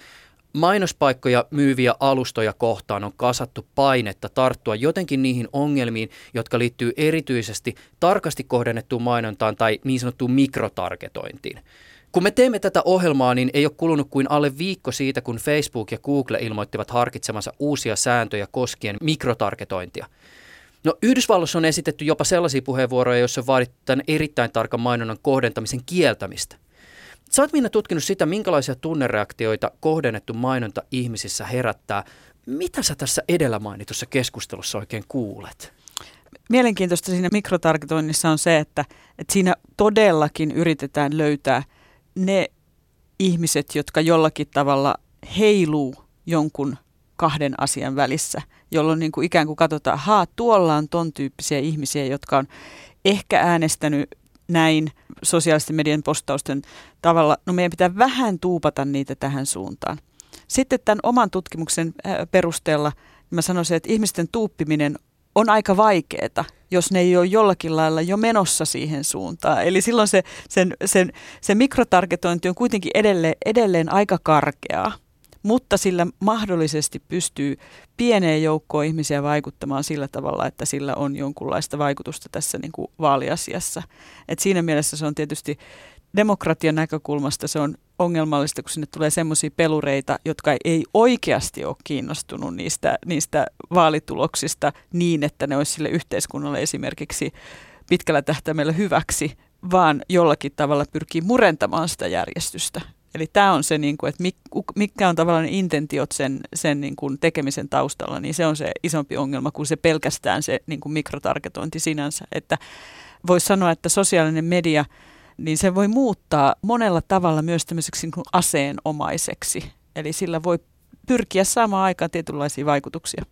mainospaikkoja myyviä alustoja kohtaan on kasattu painetta tarttua jotenkin niihin ongelmiin, jotka liittyy erityisesti tarkasti kohdennettuun mainontaan tai niin sanottuun mikrotargetointiin. Kun me teemme tätä ohjelmaa, niin ei ole kulunut kuin alle viikko siitä, kun Facebook ja Google ilmoittivat harkitsemansa uusia sääntöjä koskien mikrotargetointia. No Yhdysvalloissa on esitetty jopa sellaisia puheenvuoroja, joissa tämän erittäin tarkan mainonnan kohdentamisen kieltämistä. Sä oot Minna tutkinut sitä, minkälaisia tunnereaktioita kohdennettu mainonta ihmisissä herättää. Mitä sä tässä edellä mainitussa keskustelussa oikein kuulet? Mielenkiintoista siinä mikrotargetoinnissa on se, että, että siinä todellakin yritetään löytää – ne ihmiset, jotka jollakin tavalla heiluu jonkun kahden asian välissä, jolloin niin kuin ikään kuin katsotaan, haa, tuolla on ton tyyppisiä ihmisiä, jotka on ehkä äänestänyt näin sosiaalisten median postausten tavalla, no meidän pitää vähän tuupata niitä tähän suuntaan. Sitten tämän oman tutkimuksen perusteella mä sanoisin, että ihmisten tuuppiminen on aika vaikeaa, jos ne ei ole jollakin lailla jo menossa siihen suuntaan. Eli silloin se, sen, sen, se mikrotargetointi on kuitenkin edelleen, edelleen aika karkeaa, mutta sillä mahdollisesti pystyy pieneen joukkoon ihmisiä vaikuttamaan sillä tavalla, että sillä on jonkunlaista vaikutusta tässä niin kuin vaaliasiassa. Et siinä mielessä se on tietysti demokratian näkökulmasta se on ongelmallista, kun sinne tulee semmoisia pelureita, jotka ei oikeasti ole kiinnostunut niistä, niistä vaalituloksista niin, että ne olisi sille yhteiskunnalle esimerkiksi pitkällä tähtäimellä hyväksi, vaan jollakin tavalla pyrkii murentamaan sitä järjestystä. Eli tämä on se, niin kuin, että mikä on tavallaan intentiot sen, sen niin kuin tekemisen taustalla, niin se on se isompi ongelma kuin se pelkästään se niin kuin mikrotargetointi sinänsä. Että voisi sanoa, että sosiaalinen media, niin se voi muuttaa monella tavalla myös tämmöiseksi niin kuin aseenomaiseksi. Eli sillä voi pyrkiä saamaan aikaan tietynlaisia vaikutuksia.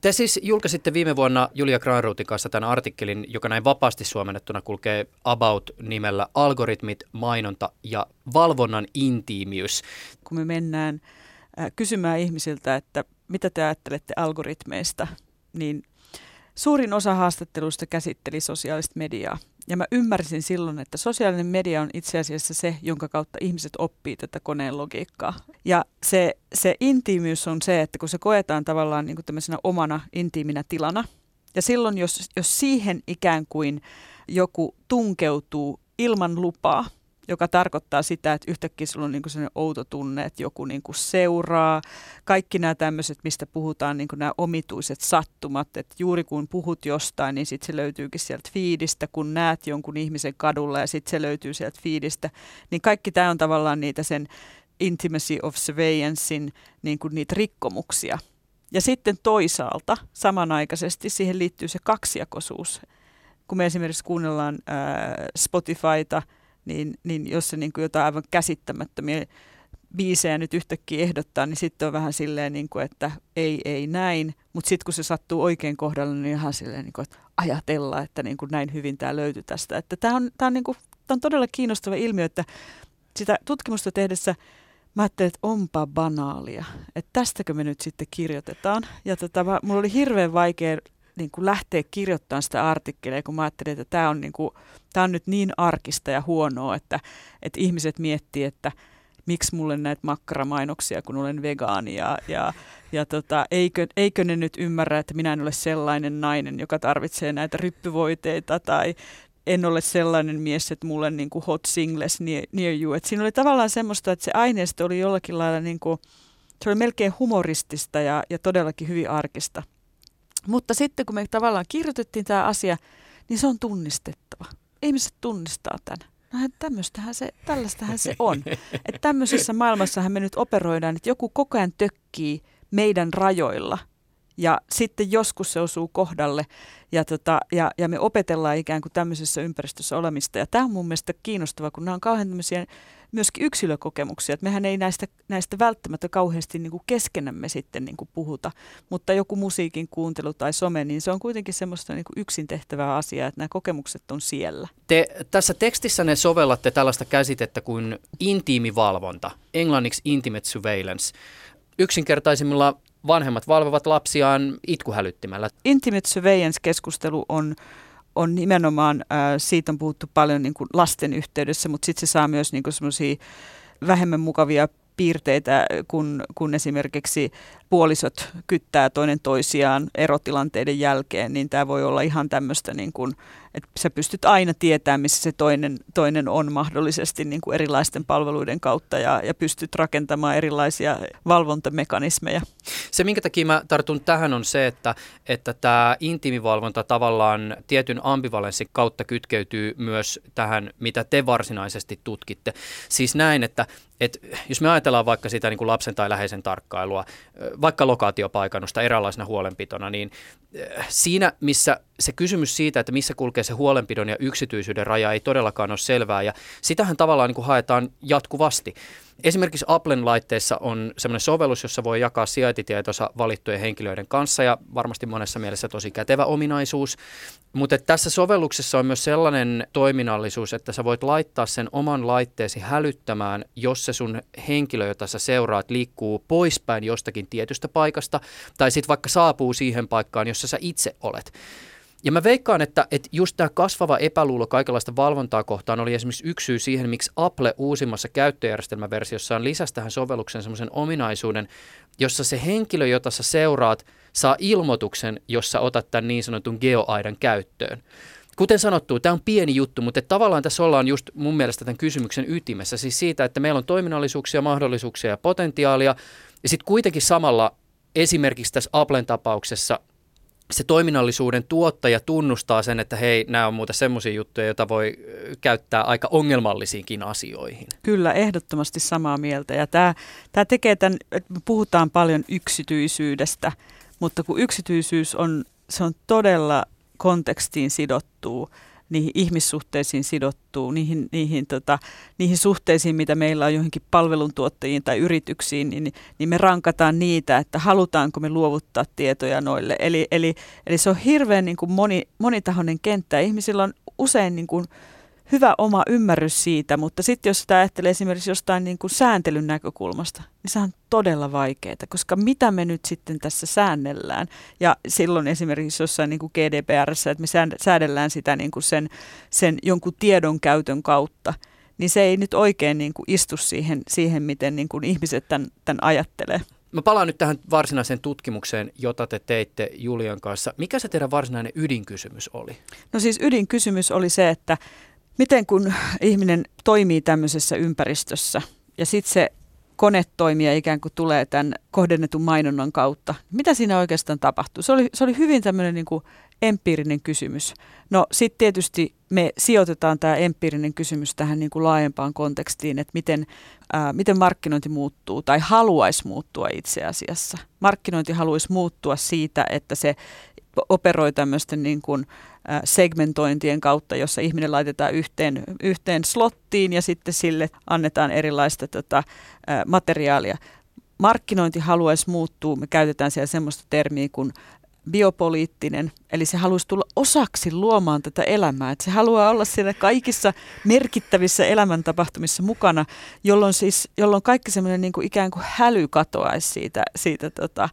Te siis julkaisitte viime vuonna Julia Granruutin kanssa tämän artikkelin, joka näin vapaasti suomennettuna kulkee About-nimellä Algoritmit, mainonta ja valvonnan intiimiys. Kun me mennään äh, kysymään ihmisiltä, että mitä te ajattelette algoritmeista, niin suurin osa haastatteluista käsitteli sosiaalista mediaa. Ja mä ymmärsin silloin, että sosiaalinen media on itse asiassa se, jonka kautta ihmiset oppii tätä koneen logiikkaa. Ja se, se intiimiys on se, että kun se koetaan tavallaan niin kuin tämmöisenä omana intiiminä tilana, ja silloin jos, jos siihen ikään kuin joku tunkeutuu ilman lupaa, joka tarkoittaa sitä, että yhtäkkiä sulla on niin sellainen outo tunne, että joku niin kuin seuraa. Kaikki nämä tämmöiset, mistä puhutaan, niin kuin nämä omituiset sattumat, että juuri kun puhut jostain, niin sitten se löytyykin sieltä fiidistä, kun näet jonkun ihmisen kadulla ja sitten se löytyy sieltä fiidistä. Niin kaikki tämä on tavallaan niitä sen intimacy of surveillancein niin kuin niitä rikkomuksia. Ja sitten toisaalta samanaikaisesti siihen liittyy se kaksijakoisuus. Kun me esimerkiksi kuunnellaan ää, Spotifyta, niin, niin jos se niin kuin jotain aivan käsittämättömiä biisejä nyt yhtäkkiä ehdottaa, niin sitten on vähän silleen, niin kuin, että ei, ei näin. Mutta sitten kun se sattuu oikein kohdalle, niin ihan silleen, niin kuin, että ajatella, että niin kuin näin hyvin tämä löytyy tästä. Että tämä on, tämä on, niin kuin, tämä on todella kiinnostava ilmiö, että sitä tutkimusta tehdessä mä ajattelin, että onpa banaalia, että tästäkö me nyt sitten kirjoitetaan. Ja tota, mulla oli hirveän vaikea niin kuin lähteä kirjoittamaan sitä artikkelia, kun mä ajattelin, että tämä on, niin kuin, tämä on nyt niin arkista ja huonoa, että, että ihmiset miettii, että miksi mulle näitä makkaramainoksia, kun olen vegaani ja, ja, ja tota, eikö, eikö ne nyt ymmärrä, että minä en ole sellainen nainen, joka tarvitsee näitä ryppyvoiteita tai en ole sellainen mies, että mulle niin kuin hot singles near, near you. Et siinä oli tavallaan semmoista, että se aineisto oli jollakin lailla niin kuin, se oli melkein humoristista ja, ja todellakin hyvin arkista. Mutta sitten kun me tavallaan kirjoitettiin tämä asia, niin se on tunnistettava. Ihmiset tunnistaa tämän. No tämmöistähän se, tällaistähän se on. Että tämmöisessä maailmassahan me nyt operoidaan, että joku koko ajan tökkii meidän rajoilla – ja sitten joskus se osuu kohdalle ja, tota, ja, ja me opetellaan ikään kuin tämmöisessä ympäristössä olemista. Ja tämä on mun mielestä kiinnostava, kun nämä on kauhean tämmöisiä myöskin yksilökokemuksia. Että mehän ei näistä, näistä välttämättä kauheasti niin kuin keskenämme sitten niin kuin puhuta, mutta joku musiikin kuuntelu tai some, niin se on kuitenkin semmoista niin kuin yksin tehtävää asiaa, että nämä kokemukset on siellä. Te tässä tekstissä ne sovellatte tällaista käsitettä kuin intiimivalvonta, englanniksi intimate surveillance. Yksinkertaisimmilla vanhemmat valvovat lapsiaan itkuhälyttimellä. Intimate surveillance-keskustelu on, on nimenomaan, äh, siitä on puhuttu paljon niin kuin lasten yhteydessä, mutta sitten se saa myös niin semmoisia vähemmän mukavia piirteitä, kun, kun esimerkiksi puolisot kyttää toinen toisiaan erotilanteiden jälkeen, niin tämä voi olla ihan tämmöistä, niin kuin, että sä pystyt aina tietämään, missä se toinen, toinen on mahdollisesti niin kuin erilaisten palveluiden kautta ja, ja pystyt rakentamaan erilaisia valvontamekanismeja. Se, minkä takia mä tartun tähän, on se, että, että tämä intiimivalvonta tavallaan tietyn ambivalenssin kautta kytkeytyy myös tähän, mitä te varsinaisesti tutkitte. Siis näin, että, että jos me ajatellaan vaikka sitä niin kuin lapsen tai läheisen tarkkailua, vaikka lokaatiopaikannusta eräänlaisena huolenpitona, niin äh, siinä, missä se kysymys siitä, että missä kulkee se huolenpidon ja yksityisyyden raja ei todellakaan ole selvää ja sitähän tavallaan niin kuin haetaan jatkuvasti. Esimerkiksi Applen laitteessa on semmoinen sovellus, jossa voi jakaa sijaintitietonsa valittujen henkilöiden kanssa ja varmasti monessa mielessä tosi kätevä ominaisuus. Mutta tässä sovelluksessa on myös sellainen toiminnallisuus, että sä voit laittaa sen oman laitteesi hälyttämään, jos se sun henkilö, jota sä seuraat, liikkuu poispäin jostakin tietystä paikasta tai sitten vaikka saapuu siihen paikkaan, jossa sä itse olet. Ja mä veikkaan, että, että just tämä kasvava epäluulo kaikenlaista valvontaa kohtaan oli esimerkiksi yksi syy siihen, miksi Apple uusimmassa käyttöjärjestelmäversiossaan lisäsi tähän sovellukseen semmoisen ominaisuuden, jossa se henkilö, jota sä seuraat, saa ilmoituksen, jossa otat tämän niin sanotun geoaidan käyttöön. Kuten sanottu, tämä on pieni juttu, mutta tavallaan tässä ollaan just mun mielestä tämän kysymyksen ytimessä, siis siitä, että meillä on toiminnallisuuksia, mahdollisuuksia ja potentiaalia, ja sitten kuitenkin samalla esimerkiksi tässä Applen tapauksessa se toiminnallisuuden tuottaja tunnustaa sen, että hei, nämä on muuten semmoisia juttuja, joita voi käyttää aika ongelmallisiinkin asioihin. Kyllä, ehdottomasti samaa mieltä. Ja tämä, tämä tekee tämän, että me puhutaan paljon yksityisyydestä, mutta kun yksityisyys on, se on todella kontekstiin sidottuu niihin ihmissuhteisiin sidottuu, niihin, niihin, tota, niihin suhteisiin, mitä meillä on johonkin palveluntuottajiin tai yrityksiin, niin, niin me rankataan niitä, että halutaanko me luovuttaa tietoja noille. Eli, eli, eli se on hirveän niin kuin moni, monitahoinen kenttä. Ihmisillä on usein niin kuin, hyvä oma ymmärrys siitä, mutta sitten jos sitä ajattelee esimerkiksi jostain niin kuin sääntelyn näkökulmasta, niin se on todella vaikeaa, koska mitä me nyt sitten tässä säännellään? Ja silloin esimerkiksi jossain niin kuin GDPRssä, että me säädellään sitä niin kuin sen, sen jonkun tiedon käytön kautta, niin se ei nyt oikein niin kuin istu siihen, siihen miten niin kuin ihmiset tämän, tämän ajattelee. Mä palaan nyt tähän varsinaiseen tutkimukseen, jota te teitte Julian kanssa. Mikä se teidän varsinainen ydinkysymys oli? No siis ydinkysymys oli se, että Miten kun ihminen toimii tämmöisessä ympäristössä ja sitten se konetoimija ikään kuin tulee tämän kohdennetun mainonnan kautta, mitä siinä oikeastaan tapahtuu? Se oli, se oli hyvin tämmöinen niin kuin empiirinen kysymys. No sitten tietysti me sijoitetaan tämä empiirinen kysymys tähän niin kuin laajempaan kontekstiin, että miten, ää, miten markkinointi muuttuu tai haluaisi muuttua itse asiassa. Markkinointi haluaisi muuttua siitä, että se operoi tämmöisten niin kuin segmentointien kautta, jossa ihminen laitetaan yhteen, yhteen slottiin ja sitten sille annetaan erilaista tota, materiaalia. Markkinointi haluaisi muuttua, me käytetään siellä semmoista termiä kuin biopoliittinen, eli se haluaisi tulla osaksi luomaan tätä elämää. Että se haluaa olla siellä kaikissa merkittävissä elämäntapahtumissa mukana, jolloin, siis, jolloin kaikki semmoinen niin kuin ikään kuin häly katoaisi siitä, siitä tota,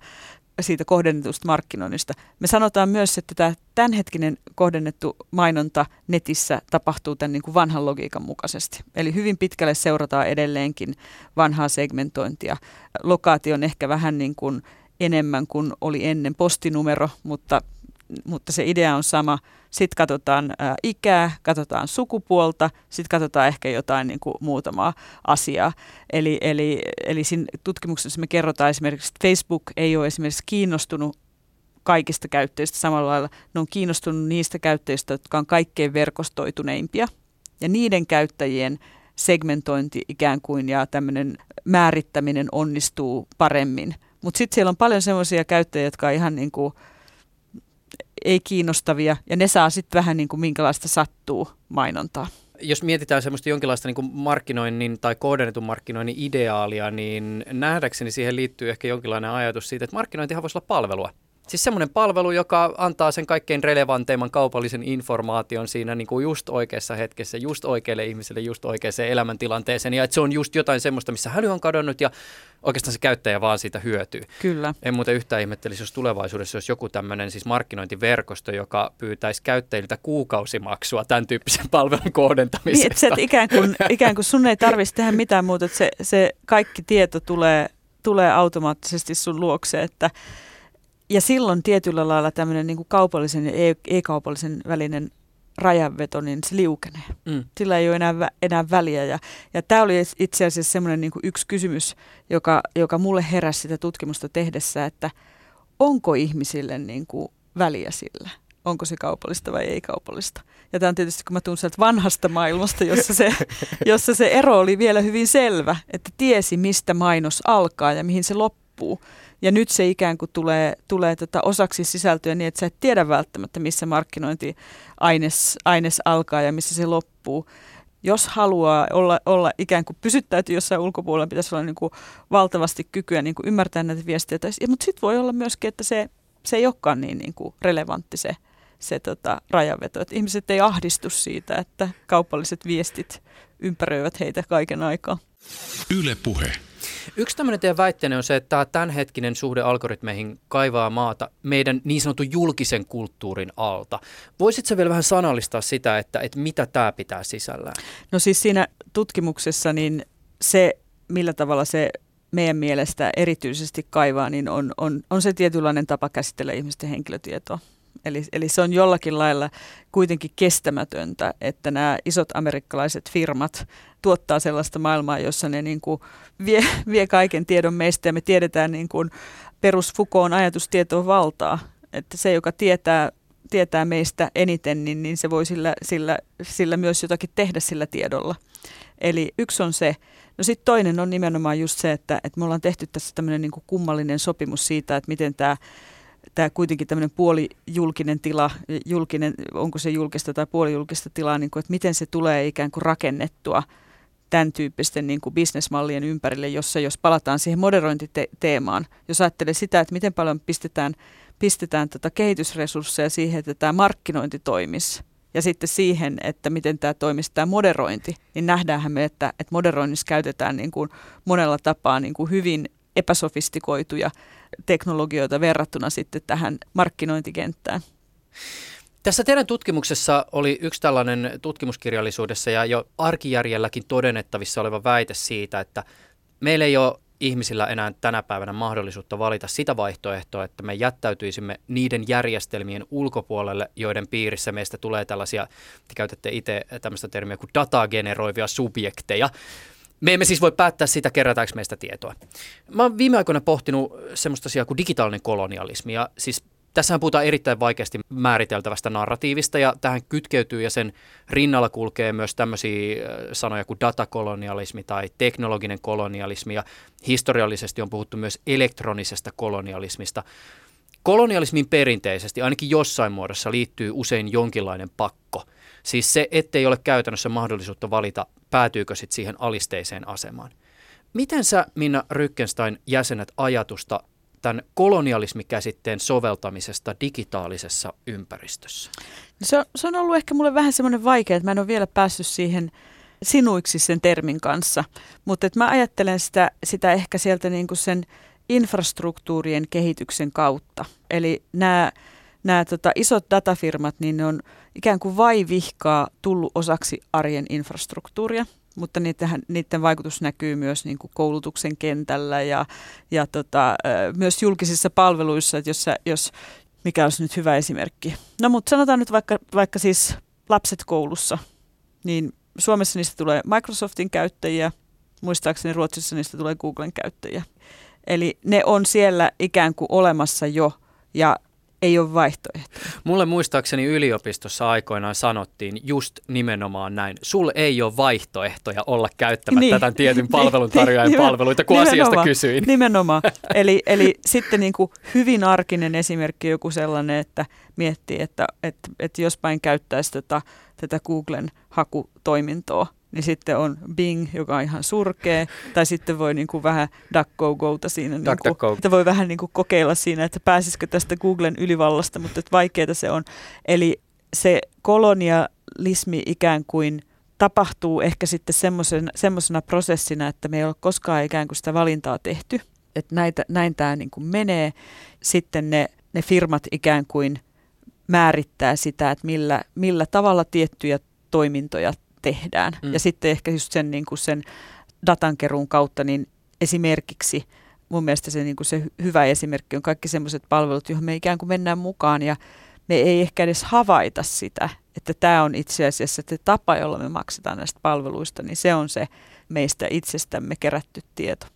siitä kohdennetusta markkinoinnista. Me sanotaan myös, että tämä tämänhetkinen kohdennettu mainonta netissä tapahtuu tämän niin kuin vanhan logiikan mukaisesti. Eli hyvin pitkälle seurataan edelleenkin vanhaa segmentointia. Lokaatio on ehkä vähän niin kuin enemmän kuin oli ennen postinumero, mutta mutta se idea on sama. Sitten katsotaan ää, ikää, katsotaan sukupuolta, sitten katsotaan ehkä jotain niin kuin muutamaa asiaa. Eli, eli, eli siinä tutkimuksessa me kerrotaan esimerkiksi, että Facebook ei ole esimerkiksi kiinnostunut kaikista käyttäjistä samalla lailla. Ne on kiinnostunut niistä käyttäjistä, jotka on kaikkein verkostoituneimpia. Ja niiden käyttäjien segmentointi ikään kuin ja tämmöinen määrittäminen onnistuu paremmin. Mutta sitten siellä on paljon semmoisia käyttäjiä, jotka on ihan niin kuin ei kiinnostavia ja ne saa sitten vähän niin kuin minkälaista sattuu mainontaa. Jos mietitään semmoista jonkinlaista niin kuin markkinoinnin tai kohdennetun markkinoinnin ideaalia, niin nähdäkseni siihen liittyy ehkä jonkinlainen ajatus siitä, että markkinointihan voisi olla palvelua. Siis semmoinen palvelu, joka antaa sen kaikkein relevanteimman kaupallisen informaation siinä niin kuin just oikeassa hetkessä, just oikealle ihmiselle, just oikeaan elämäntilanteeseen. Ja että se on just jotain semmoista, missä häly on kadonnut ja oikeastaan se käyttäjä vaan siitä hyötyy. Kyllä. En muuten yhtään ihmettelisi, jos tulevaisuudessa olisi joku tämmöinen siis markkinointiverkosto, joka pyytäisi käyttäjiltä kuukausimaksua tämän tyyppisen (laughs) palvelun kohdentamisesta. Niin, että et ikään, kuin, (laughs) ikään kuin sun ei tarvitsisi tehdä mitään muuta, että se, se kaikki tieto tulee, tulee automaattisesti sun luokse, että ja silloin tietyllä lailla tämmöinen niin kaupallisen ja ei-kaupallisen välinen rajanveto, niin se liukenee. Mm. Sillä ei ole enää, enää väliä. Ja, ja tämä oli itse asiassa semmoinen niin yksi kysymys, joka, joka mulle heräsi sitä tutkimusta tehdessä, että onko ihmisille niin kuin väliä sillä? Onko se kaupallista vai ei kaupallista? Ja tämä on tietysti, kun mä tuun sieltä vanhasta maailmasta, jossa se, (laughs) jossa se ero oli vielä hyvin selvä, että tiesi, mistä mainos alkaa ja mihin se loppuu. Ja nyt se ikään kuin tulee, tulee tota osaksi sisältöä niin, että sä et tiedä välttämättä, missä markkinointiaines aines alkaa ja missä se loppuu. Jos haluaa olla, olla ikään kuin pysyttäytyy jossain ulkopuolella, pitäisi olla niin kuin valtavasti kykyä niin kuin ymmärtää näitä viestejä. Mutta sitten voi olla myöskin, että se, se ei olekaan niin, niin kuin relevantti se, se tota, rajanveto. Että ihmiset ei ahdistu siitä, että kaupalliset viestit ympäröivät heitä kaiken aikaa. Yle puhe. Yksi tämmöinen teidän väitteenne on se, että tämä tämänhetkinen suhde algoritmeihin kaivaa maata meidän niin sanotun julkisen kulttuurin alta. Voisitko vielä vähän sanallistaa sitä, että, että mitä tämä pitää sisällään? No siis siinä tutkimuksessa niin se, millä tavalla se meidän mielestä erityisesti kaivaa, niin on, on, on se tietynlainen tapa käsitellä ihmisten henkilötietoa. Eli, eli se on jollakin lailla kuitenkin kestämätöntä, että nämä isot amerikkalaiset firmat tuottaa sellaista maailmaa, jossa ne niin kuin vie, vie kaiken tiedon meistä ja me tiedetään niin kuin perus Foucaultin ajatustietoa valtaa. että se, joka tietää, tietää meistä eniten, niin, niin se voi sillä, sillä, sillä myös jotakin tehdä sillä tiedolla. Eli yksi on se. No sitten toinen on nimenomaan just se, että, että me ollaan tehty tässä tämmöinen niin kummallinen sopimus siitä, että miten tämä tämä kuitenkin tämmöinen puolijulkinen tila, julkinen, onko se julkista tai puolijulkista tilaa, niin kuin, että miten se tulee ikään kuin rakennettua tämän tyyppisten niin kuin bisnesmallien ympärille, jossa jos palataan siihen moderointiteemaan, jos ajattelee sitä, että miten paljon pistetään, pistetään tota kehitysresursseja siihen, että tämä markkinointi toimisi, ja sitten siihen, että miten tämä toimisi tämä moderointi, niin nähdäänhän me, että, että moderoinnissa käytetään niin kuin monella tapaa niin kuin hyvin epäsofistikoituja teknologioita verrattuna sitten tähän markkinointikenttään. Tässä teidän tutkimuksessa oli yksi tällainen tutkimuskirjallisuudessa ja jo arkijärjelläkin todennettavissa oleva väite siitä, että meillä ei ole ihmisillä enää tänä päivänä mahdollisuutta valita sitä vaihtoehtoa, että me jättäytyisimme niiden järjestelmien ulkopuolelle, joiden piirissä meistä tulee tällaisia, te käytätte itse tämmöistä termiä kuin datageneroivia subjekteja, me emme siis voi päättää sitä, kerätäänkö meistä tietoa. Mä oon viime aikoina pohtinut semmoista asiaa kuin digitaalinen kolonialismi. Ja siis Tässähän puhutaan erittäin vaikeasti määriteltävästä narratiivista ja tähän kytkeytyy ja sen rinnalla kulkee myös tämmöisiä sanoja kuin datakolonialismi tai teknologinen kolonialismi ja historiallisesti on puhuttu myös elektronisesta kolonialismista. Kolonialismin perinteisesti ainakin jossain muodossa liittyy usein jonkinlainen pakko. Siis se, ettei ole käytännössä mahdollisuutta valita, päätyykö sitten siihen alisteiseen asemaan. Miten sä, Minna Rykkenstein, jäsenet ajatusta tämän kolonialismikäsitteen soveltamisesta digitaalisessa ympäristössä? Se on, se on ollut ehkä mulle vähän semmoinen vaikea, että mä en ole vielä päässyt siihen sinuiksi sen termin kanssa, mutta mä ajattelen sitä, sitä ehkä sieltä niin kuin sen infrastruktuurien kehityksen kautta. Eli nämä, nämä tota, isot datafirmat, niin ne on ikään kuin vaivihkaa tullut osaksi arjen infrastruktuuria mutta niitähän, niiden vaikutus näkyy myös niin kuin koulutuksen kentällä ja, ja tota, myös julkisissa palveluissa, että jos, jos mikä olisi nyt hyvä esimerkki. No mutta sanotaan nyt vaikka, vaikka siis lapset koulussa, niin Suomessa niistä tulee Microsoftin käyttäjiä, muistaakseni Ruotsissa niistä tulee Googlen käyttäjiä. Eli ne on siellä ikään kuin olemassa jo ja ei ole vaihtoehto. Mulle muistaakseni yliopistossa aikoinaan sanottiin just nimenomaan näin. Sul ei ole vaihtoehtoja olla käyttämättä niin. tämän tietyn (laughs) palveluntarjoajan niin, palveluita, kun nimenomaan, asiasta kysyin. Nimenomaan. (laughs) Eli, eli sitten niin kuin hyvin arkinen esimerkki joku sellainen, että miettii, että, että, että jospain käyttäisi tätä, tätä Googlen hakutoimintoa, niin sitten on Bing, joka on ihan surkea, tai sitten voi niin kuin vähän DuckDuckGota siinä, niin kuin, että voi vähän niin kuin kokeilla siinä, että pääsisikö tästä Googlen ylivallasta, mutta että vaikeaa se on. Eli se kolonialismi ikään kuin tapahtuu ehkä sitten semmoisena prosessina, että me ei ole koskaan ikään kuin sitä valintaa tehty, että näitä, näin tämä niin kuin menee. Sitten ne, ne firmat ikään kuin määrittää sitä, että millä, millä tavalla tiettyjä toimintoja tehdään. Mm. Ja sitten ehkä just sen, niin kuin sen datankeruun kautta, niin esimerkiksi mun mielestä se, niin kuin se hyvä esimerkki on kaikki sellaiset palvelut, joihin me ikään kuin mennään mukaan ja me ei ehkä edes havaita sitä, että tämä on itse asiassa se tapa, jolla me maksetaan näistä palveluista, niin se on se meistä itsestämme kerätty tieto.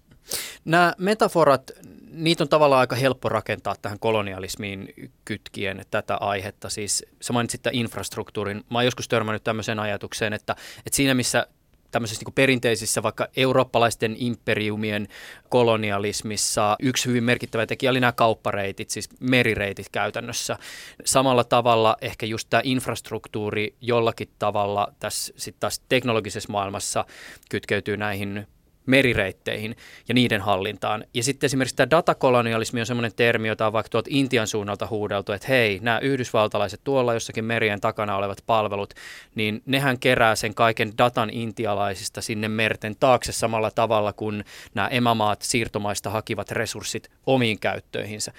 Nämä metaforat, niitä on tavallaan aika helppo rakentaa tähän kolonialismiin kytkien tätä aihetta. Siis sä mainitsit tämän infrastruktuurin. Mä oon joskus törmännyt tämmöiseen ajatukseen, että, että siinä missä tämmöisissä niin perinteisissä vaikka eurooppalaisten imperiumien kolonialismissa yksi hyvin merkittävä tekijä oli nämä kauppareitit, siis merireitit käytännössä. Samalla tavalla ehkä just tämä infrastruktuuri jollakin tavalla tässä sitten taas teknologisessa maailmassa kytkeytyy näihin merireitteihin ja niiden hallintaan. Ja sitten esimerkiksi tämä datakolonialismi on sellainen termi, jota on vaikka tuolta Intian suunnalta huudeltu, että hei, nämä yhdysvaltalaiset tuolla jossakin merien takana olevat palvelut, niin nehän kerää sen kaiken datan intialaisista sinne merten taakse samalla tavalla kuin nämä emämaat siirtomaista hakivat resurssit omiin käyttöihinsä.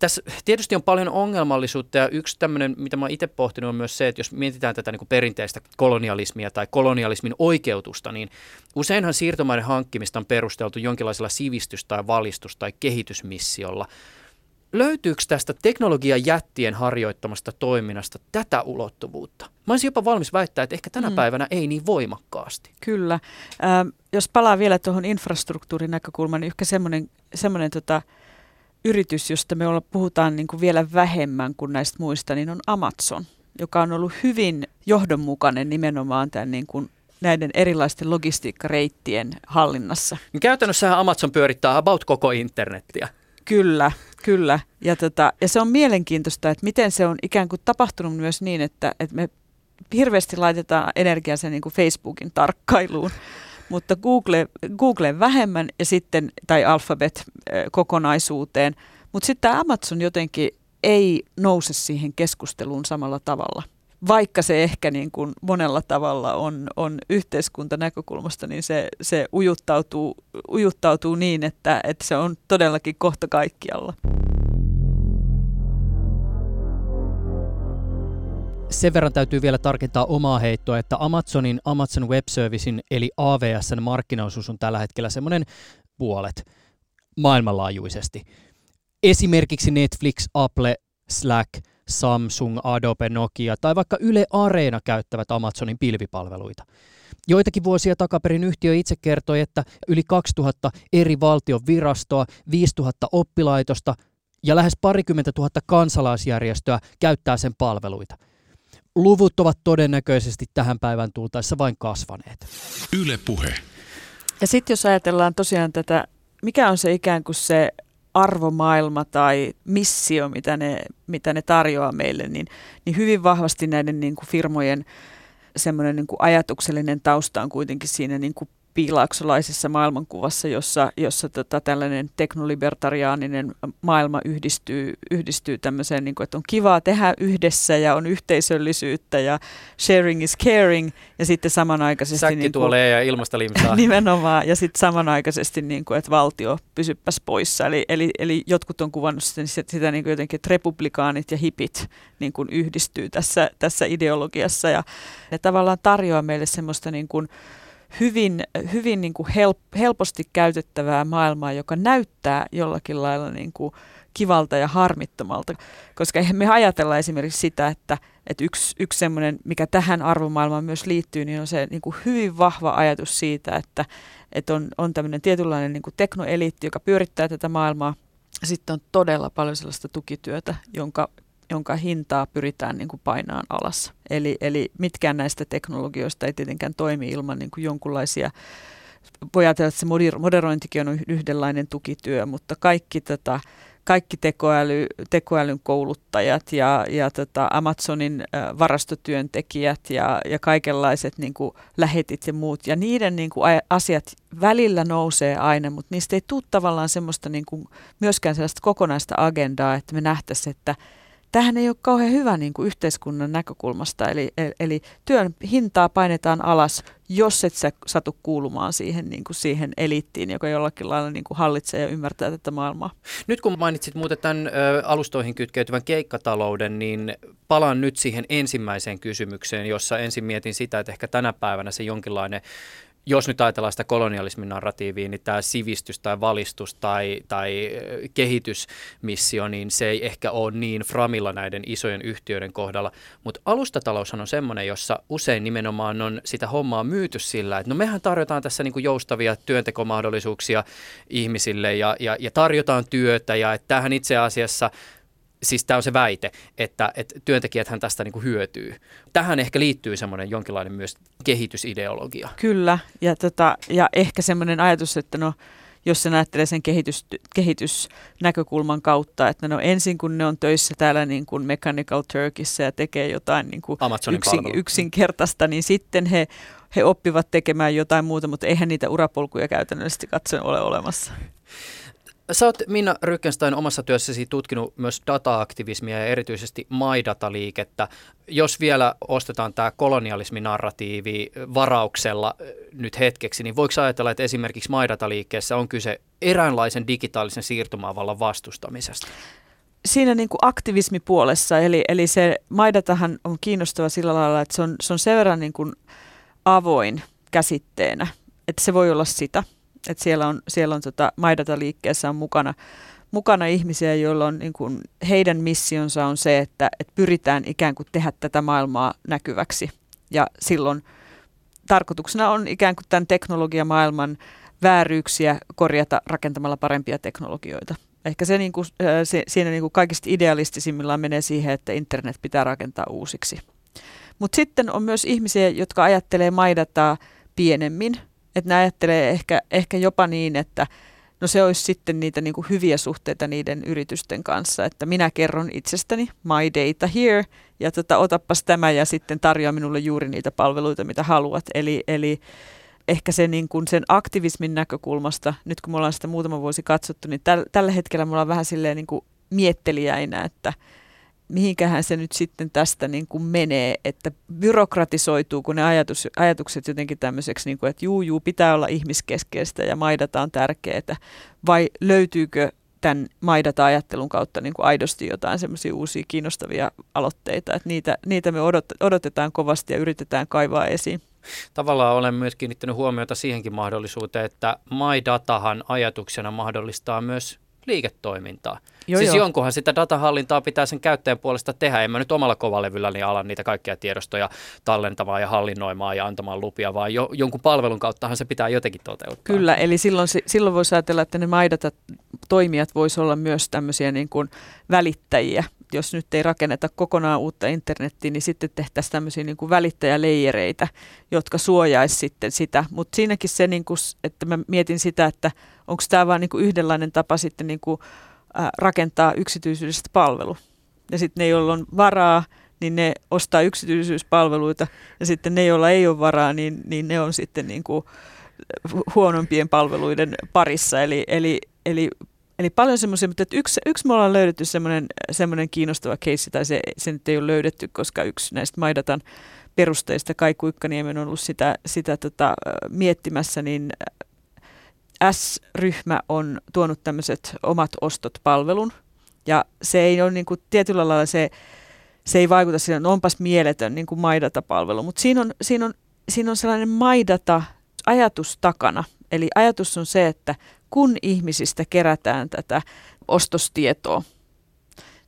Tässä tietysti on paljon ongelmallisuutta ja yksi tämmöinen, mitä mä itse pohtinut, on myös se, että jos mietitään tätä niin kuin perinteistä kolonialismia tai kolonialismin oikeutusta, niin useinhan siirtomaiden hankkimista on perusteltu jonkinlaisella sivistys- tai valistus- tai kehitysmissiolla. Löytyykö tästä teknologian jättien harjoittamasta toiminnasta tätä ulottuvuutta? Mä olisin jopa valmis väittää, että ehkä tänä mm. päivänä ei niin voimakkaasti. Kyllä. Äh, jos palaa vielä tuohon infrastruktuurin näkökulmaan, niin ehkä semmoinen, semmoinen tota, yritys, josta me olla, puhutaan niin kuin vielä vähemmän kuin näistä muista, niin on Amazon, joka on ollut hyvin johdonmukainen nimenomaan tämän niin kuin näiden erilaisten logistiikkareittien hallinnassa. Niin käytännössä Amazon pyörittää about koko internettiä. Kyllä, kyllä. Ja, tota, ja se on mielenkiintoista, että miten se on ikään kuin tapahtunut myös niin, että, että me hirveästi laitetaan energiaa sen niin kuin Facebookin tarkkailuun, mutta Google, Google vähemmän ja sitten, tai Alphabet kokonaisuuteen, mutta sitten Amazon jotenkin ei nouse siihen keskusteluun samalla tavalla vaikka se ehkä niin kuin monella tavalla on, on yhteiskuntanäkökulmasta, niin se, se ujuttautuu, ujuttautuu niin, että, että se on todellakin kohta kaikkialla. Sen verran täytyy vielä tarkentaa omaa heittoa, että Amazonin Amazon Web Servicein eli AWSn markkinaosuus on tällä hetkellä semmoinen puolet maailmanlaajuisesti. Esimerkiksi Netflix, Apple, Slack – Samsung, Adobe, Nokia tai vaikka Yle Areena käyttävät Amazonin pilvipalveluita. Joitakin vuosia takaperin yhtiö itse kertoi, että yli 2000 eri valtion virastoa, 5000 oppilaitosta ja lähes parikymmentä tuhatta kansalaisjärjestöä käyttää sen palveluita. Luvut ovat todennäköisesti tähän päivään tultaessa vain kasvaneet. Yle puhe. Ja sitten jos ajatellaan tosiaan tätä, mikä on se ikään kuin se arvomaailma tai missio, mitä ne, mitä ne tarjoaa meille, niin, niin hyvin vahvasti näiden niin kuin firmojen semmoinen niin kuin ajatuksellinen tausta on kuitenkin siinä niin kuin piilaaksolaisessa maailmankuvassa, jossa, jossa tota, tällainen teknolibertariaaninen maailma yhdistyy, yhdistyy tämmöiseen, niin kuin, että on kivaa tehdä yhdessä ja on yhteisöllisyyttä ja sharing is caring ja sitten samanaikaisesti... Säkki niin kuin, ja ilmasta limsaa. (laughs) nimenomaan ja sitten samanaikaisesti, niin kuin, että valtio pysyppäs poissa. Eli, eli, eli jotkut on kuvannut sitä, sitä niin kuin jotenkin, että republikaanit ja hipit niin kuin yhdistyy tässä, tässä ideologiassa ja ne tavallaan tarjoaa meille semmoista niin kuin, hyvin, hyvin niin kuin help, helposti käytettävää maailmaa, joka näyttää jollakin lailla niin kuin kivalta ja harmittomalta. Koska eihän me ajatella esimerkiksi sitä, että, että yksi, yksi semmoinen, mikä tähän arvomaailmaan myös liittyy, niin on se niin kuin hyvin vahva ajatus siitä, että, että on, on tämmöinen tietynlainen niin kuin teknoeliitti, joka pyörittää tätä maailmaa. Sitten on todella paljon sellaista tukityötä, jonka jonka hintaa pyritään niin kuin painaan alas. Eli, eli mitkään näistä teknologioista ei tietenkään toimi ilman niin kuin jonkunlaisia, voi ajatella, että se moderointikin on yhdenlainen tukityö, mutta kaikki, tota, kaikki tekoäly, tekoälyn kouluttajat ja, ja tota Amazonin varastotyöntekijät ja, ja kaikenlaiset niin kuin lähetit ja muut. Ja niiden niin kuin asiat välillä nousee aina, mutta niistä ei tule tavallaan semmoista niin kuin, myöskään sellaista kokonaista agendaa, että me nähtäisiin, että tähän ei ole kauhean hyvä niin kuin yhteiskunnan näkökulmasta. Eli, eli työn hintaa painetaan alas, jos et sä satu kuulumaan siihen, niin kuin siihen eliittiin, joka jollakin lailla niin kuin hallitsee ja ymmärtää tätä maailmaa. Nyt kun mainitsit muuten tämän alustoihin kytkeytyvän keikkatalouden, niin palaan nyt siihen ensimmäiseen kysymykseen, jossa ensin mietin sitä, että ehkä tänä päivänä se jonkinlainen jos nyt ajatellaan sitä kolonialismin narratiivia, niin tämä sivistys tai valistus tai, tai kehitysmissio, niin se ei ehkä ole niin framilla näiden isojen yhtiöiden kohdalla. Mutta alustataloushan on semmoinen, jossa usein nimenomaan on sitä hommaa myyty sillä, että no mehän tarjotaan tässä niinku joustavia työntekomahdollisuuksia ihmisille ja, ja, ja tarjotaan työtä ja että tämähän itse asiassa siis tämä on se väite, että, että työntekijäthän tästä niin kuin hyötyy. Tähän ehkä liittyy semmoinen jonkinlainen myös kehitysideologia. Kyllä, ja, tota, ja ehkä semmoinen ajatus, että no jos se ajattelee sen kehitys, kehitysnäkökulman kautta, että no ensin kun ne on töissä täällä niin kuin Mechanical Turkissa ja tekee jotain niin kuin yksin, yksinkertaista, niin sitten he, he oppivat tekemään jotain muuta, mutta eihän niitä urapolkuja käytännöllisesti katsoen ole olemassa. Sä oot Minna Rykkenstein omassa työssäsi tutkinut myös data-aktivismia ja erityisesti MyData-liikettä. Jos vielä ostetaan tämä kolonialisminarratiivi varauksella nyt hetkeksi, niin voiko ajatella, että esimerkiksi MyData-liikkeessä on kyse eräänlaisen digitaalisen siirtomaavallan vastustamisesta? Siinä niin kuin aktivismipuolessa, eli, eli se MyDatahan on kiinnostava sillä lailla, että se on, se on sen verran niin kuin avoin käsitteenä, että se voi olla sitä – että siellä on, siellä on tota, Maidata-liikkeessä on mukana, mukana ihmisiä, joilla on niin kuin, heidän missionsa on se, että, että pyritään ikään kuin tehdä tätä maailmaa näkyväksi. Ja silloin tarkoituksena on ikään kuin tämän teknologiamaailman vääryyksiä korjata rakentamalla parempia teknologioita. Ehkä se, niin kuin, se siinä niin kuin kaikista idealistisimmillaan menee siihen, että internet pitää rakentaa uusiksi. Mutta sitten on myös ihmisiä, jotka ajattelee maidataa pienemmin. Että ne ajattelee ehkä, ehkä jopa niin, että no se olisi sitten niitä niin kuin hyviä suhteita niiden yritysten kanssa, että minä kerron itsestäni my data here ja tota, otappas tämä ja sitten tarjoa minulle juuri niitä palveluita, mitä haluat. Eli, eli ehkä se niin kuin sen aktivismin näkökulmasta, nyt kun me ollaan sitä muutama vuosi katsottu, niin täl, tällä hetkellä me ollaan vähän silleen niin kuin että mihinkähän se nyt sitten tästä niin kuin menee, että byrokratisoituu, kun ne ajatus, ajatukset jotenkin tämmöiseksi, niin kuin, että juu, juu, pitää olla ihmiskeskeistä ja maidata on tärkeää, vai löytyykö tämän maidata-ajattelun kautta niin kuin aidosti jotain semmoisia uusia kiinnostavia aloitteita, että niitä, niitä me odot, odotetaan kovasti ja yritetään kaivaa esiin. Tavallaan olen myös kiinnittänyt huomiota siihenkin mahdollisuuteen, että MyDatahan ajatuksena mahdollistaa myös liiketoimintaa. Joo, siis joo. jonkunhan sitä datahallintaa pitää sen käyttäjän puolesta tehdä. En mä nyt omalla kovalevylläni niin ala niitä kaikkia tiedostoja tallentamaan ja hallinnoimaan ja antamaan lupia, vaan jo, jonkun palvelun kauttahan se pitää jotenkin toteuttaa. Kyllä, eli silloin, silloin voisi ajatella, että ne maidata toimijat voisi olla myös tämmöisiä niin kuin välittäjiä. Jos nyt ei rakenneta kokonaan uutta internettiä, niin sitten tehtäisiin tämmöisiä niin kuin välittäjäleijereitä, jotka suojaisi sitten sitä. Mutta siinäkin se, niin kuin, että mä mietin sitä, että onko tämä vain niin yhdenlainen tapa sitten niin kuin rakentaa yksityisyydestä palvelu. Ja sitten ne, joilla on varaa, niin ne ostaa yksityisyyspalveluita. Ja sitten ne, joilla ei ole varaa, niin, niin ne on sitten niin kuin huonompien palveluiden parissa. Eli, eli, eli, eli paljon semmoisia, mutta että yksi, yksi me ollaan löydetty semmoinen, semmoinen kiinnostava keissi, tai se, se nyt ei ole löydetty, koska yksi näistä Maidatan perusteista, Kai Kuikkaniemen on ollut sitä, sitä tota, miettimässä, niin S-ryhmä on tuonut tämmöiset omat ostot-palvelun, ja se ei ole niin kuin, tietyllä lailla se, se ei vaikuta siihen, että onpas mieletön niin kuin Maidata-palvelu, mutta siinä on, siinä, on, siinä on sellainen Maidata-ajatus takana. Eli ajatus on se, että kun ihmisistä kerätään tätä ostostietoa,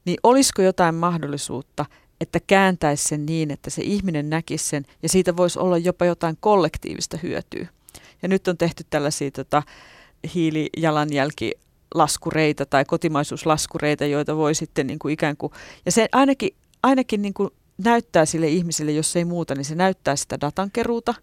niin olisiko jotain mahdollisuutta, että kääntäisi sen niin, että se ihminen näkisi sen ja siitä voisi olla jopa jotain kollektiivista hyötyä. Ja nyt on tehty tällaisia tota, hiilijalanjälkilaskureita tai kotimaisuuslaskureita, joita voi sitten niin kuin ikään kuin, ja se ainakin, ainakin niin kuin näyttää sille ihmiselle, jos ei muuta, niin se näyttää sitä datankeruuta.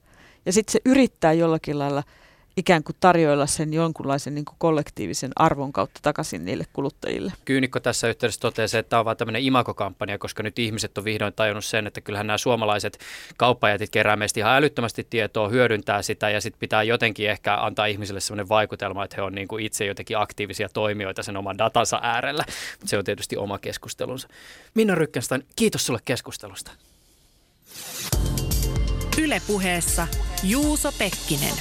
Ja sitten se yrittää jollakin lailla – ikään kuin tarjoilla sen jonkunlaisen niin kuin kollektiivisen arvon kautta takaisin niille kuluttajille. Kyynikko tässä yhteydessä totesi, että tämä on vain tämmöinen imakokampanja, koska nyt ihmiset on vihdoin tajunnut sen, että kyllähän nämä suomalaiset kauppajätit kerää meistä ihan älyttömästi tietoa, hyödyntää sitä ja sitten pitää jotenkin ehkä antaa ihmisille sellainen vaikutelma, että he on niin kuin itse jotenkin aktiivisia toimijoita sen oman datansa äärellä. Mutta se on tietysti oma keskustelunsa. Minna Rykkenstein, kiitos sulle keskustelusta. Ylepuheessa Juuso Pekkinen.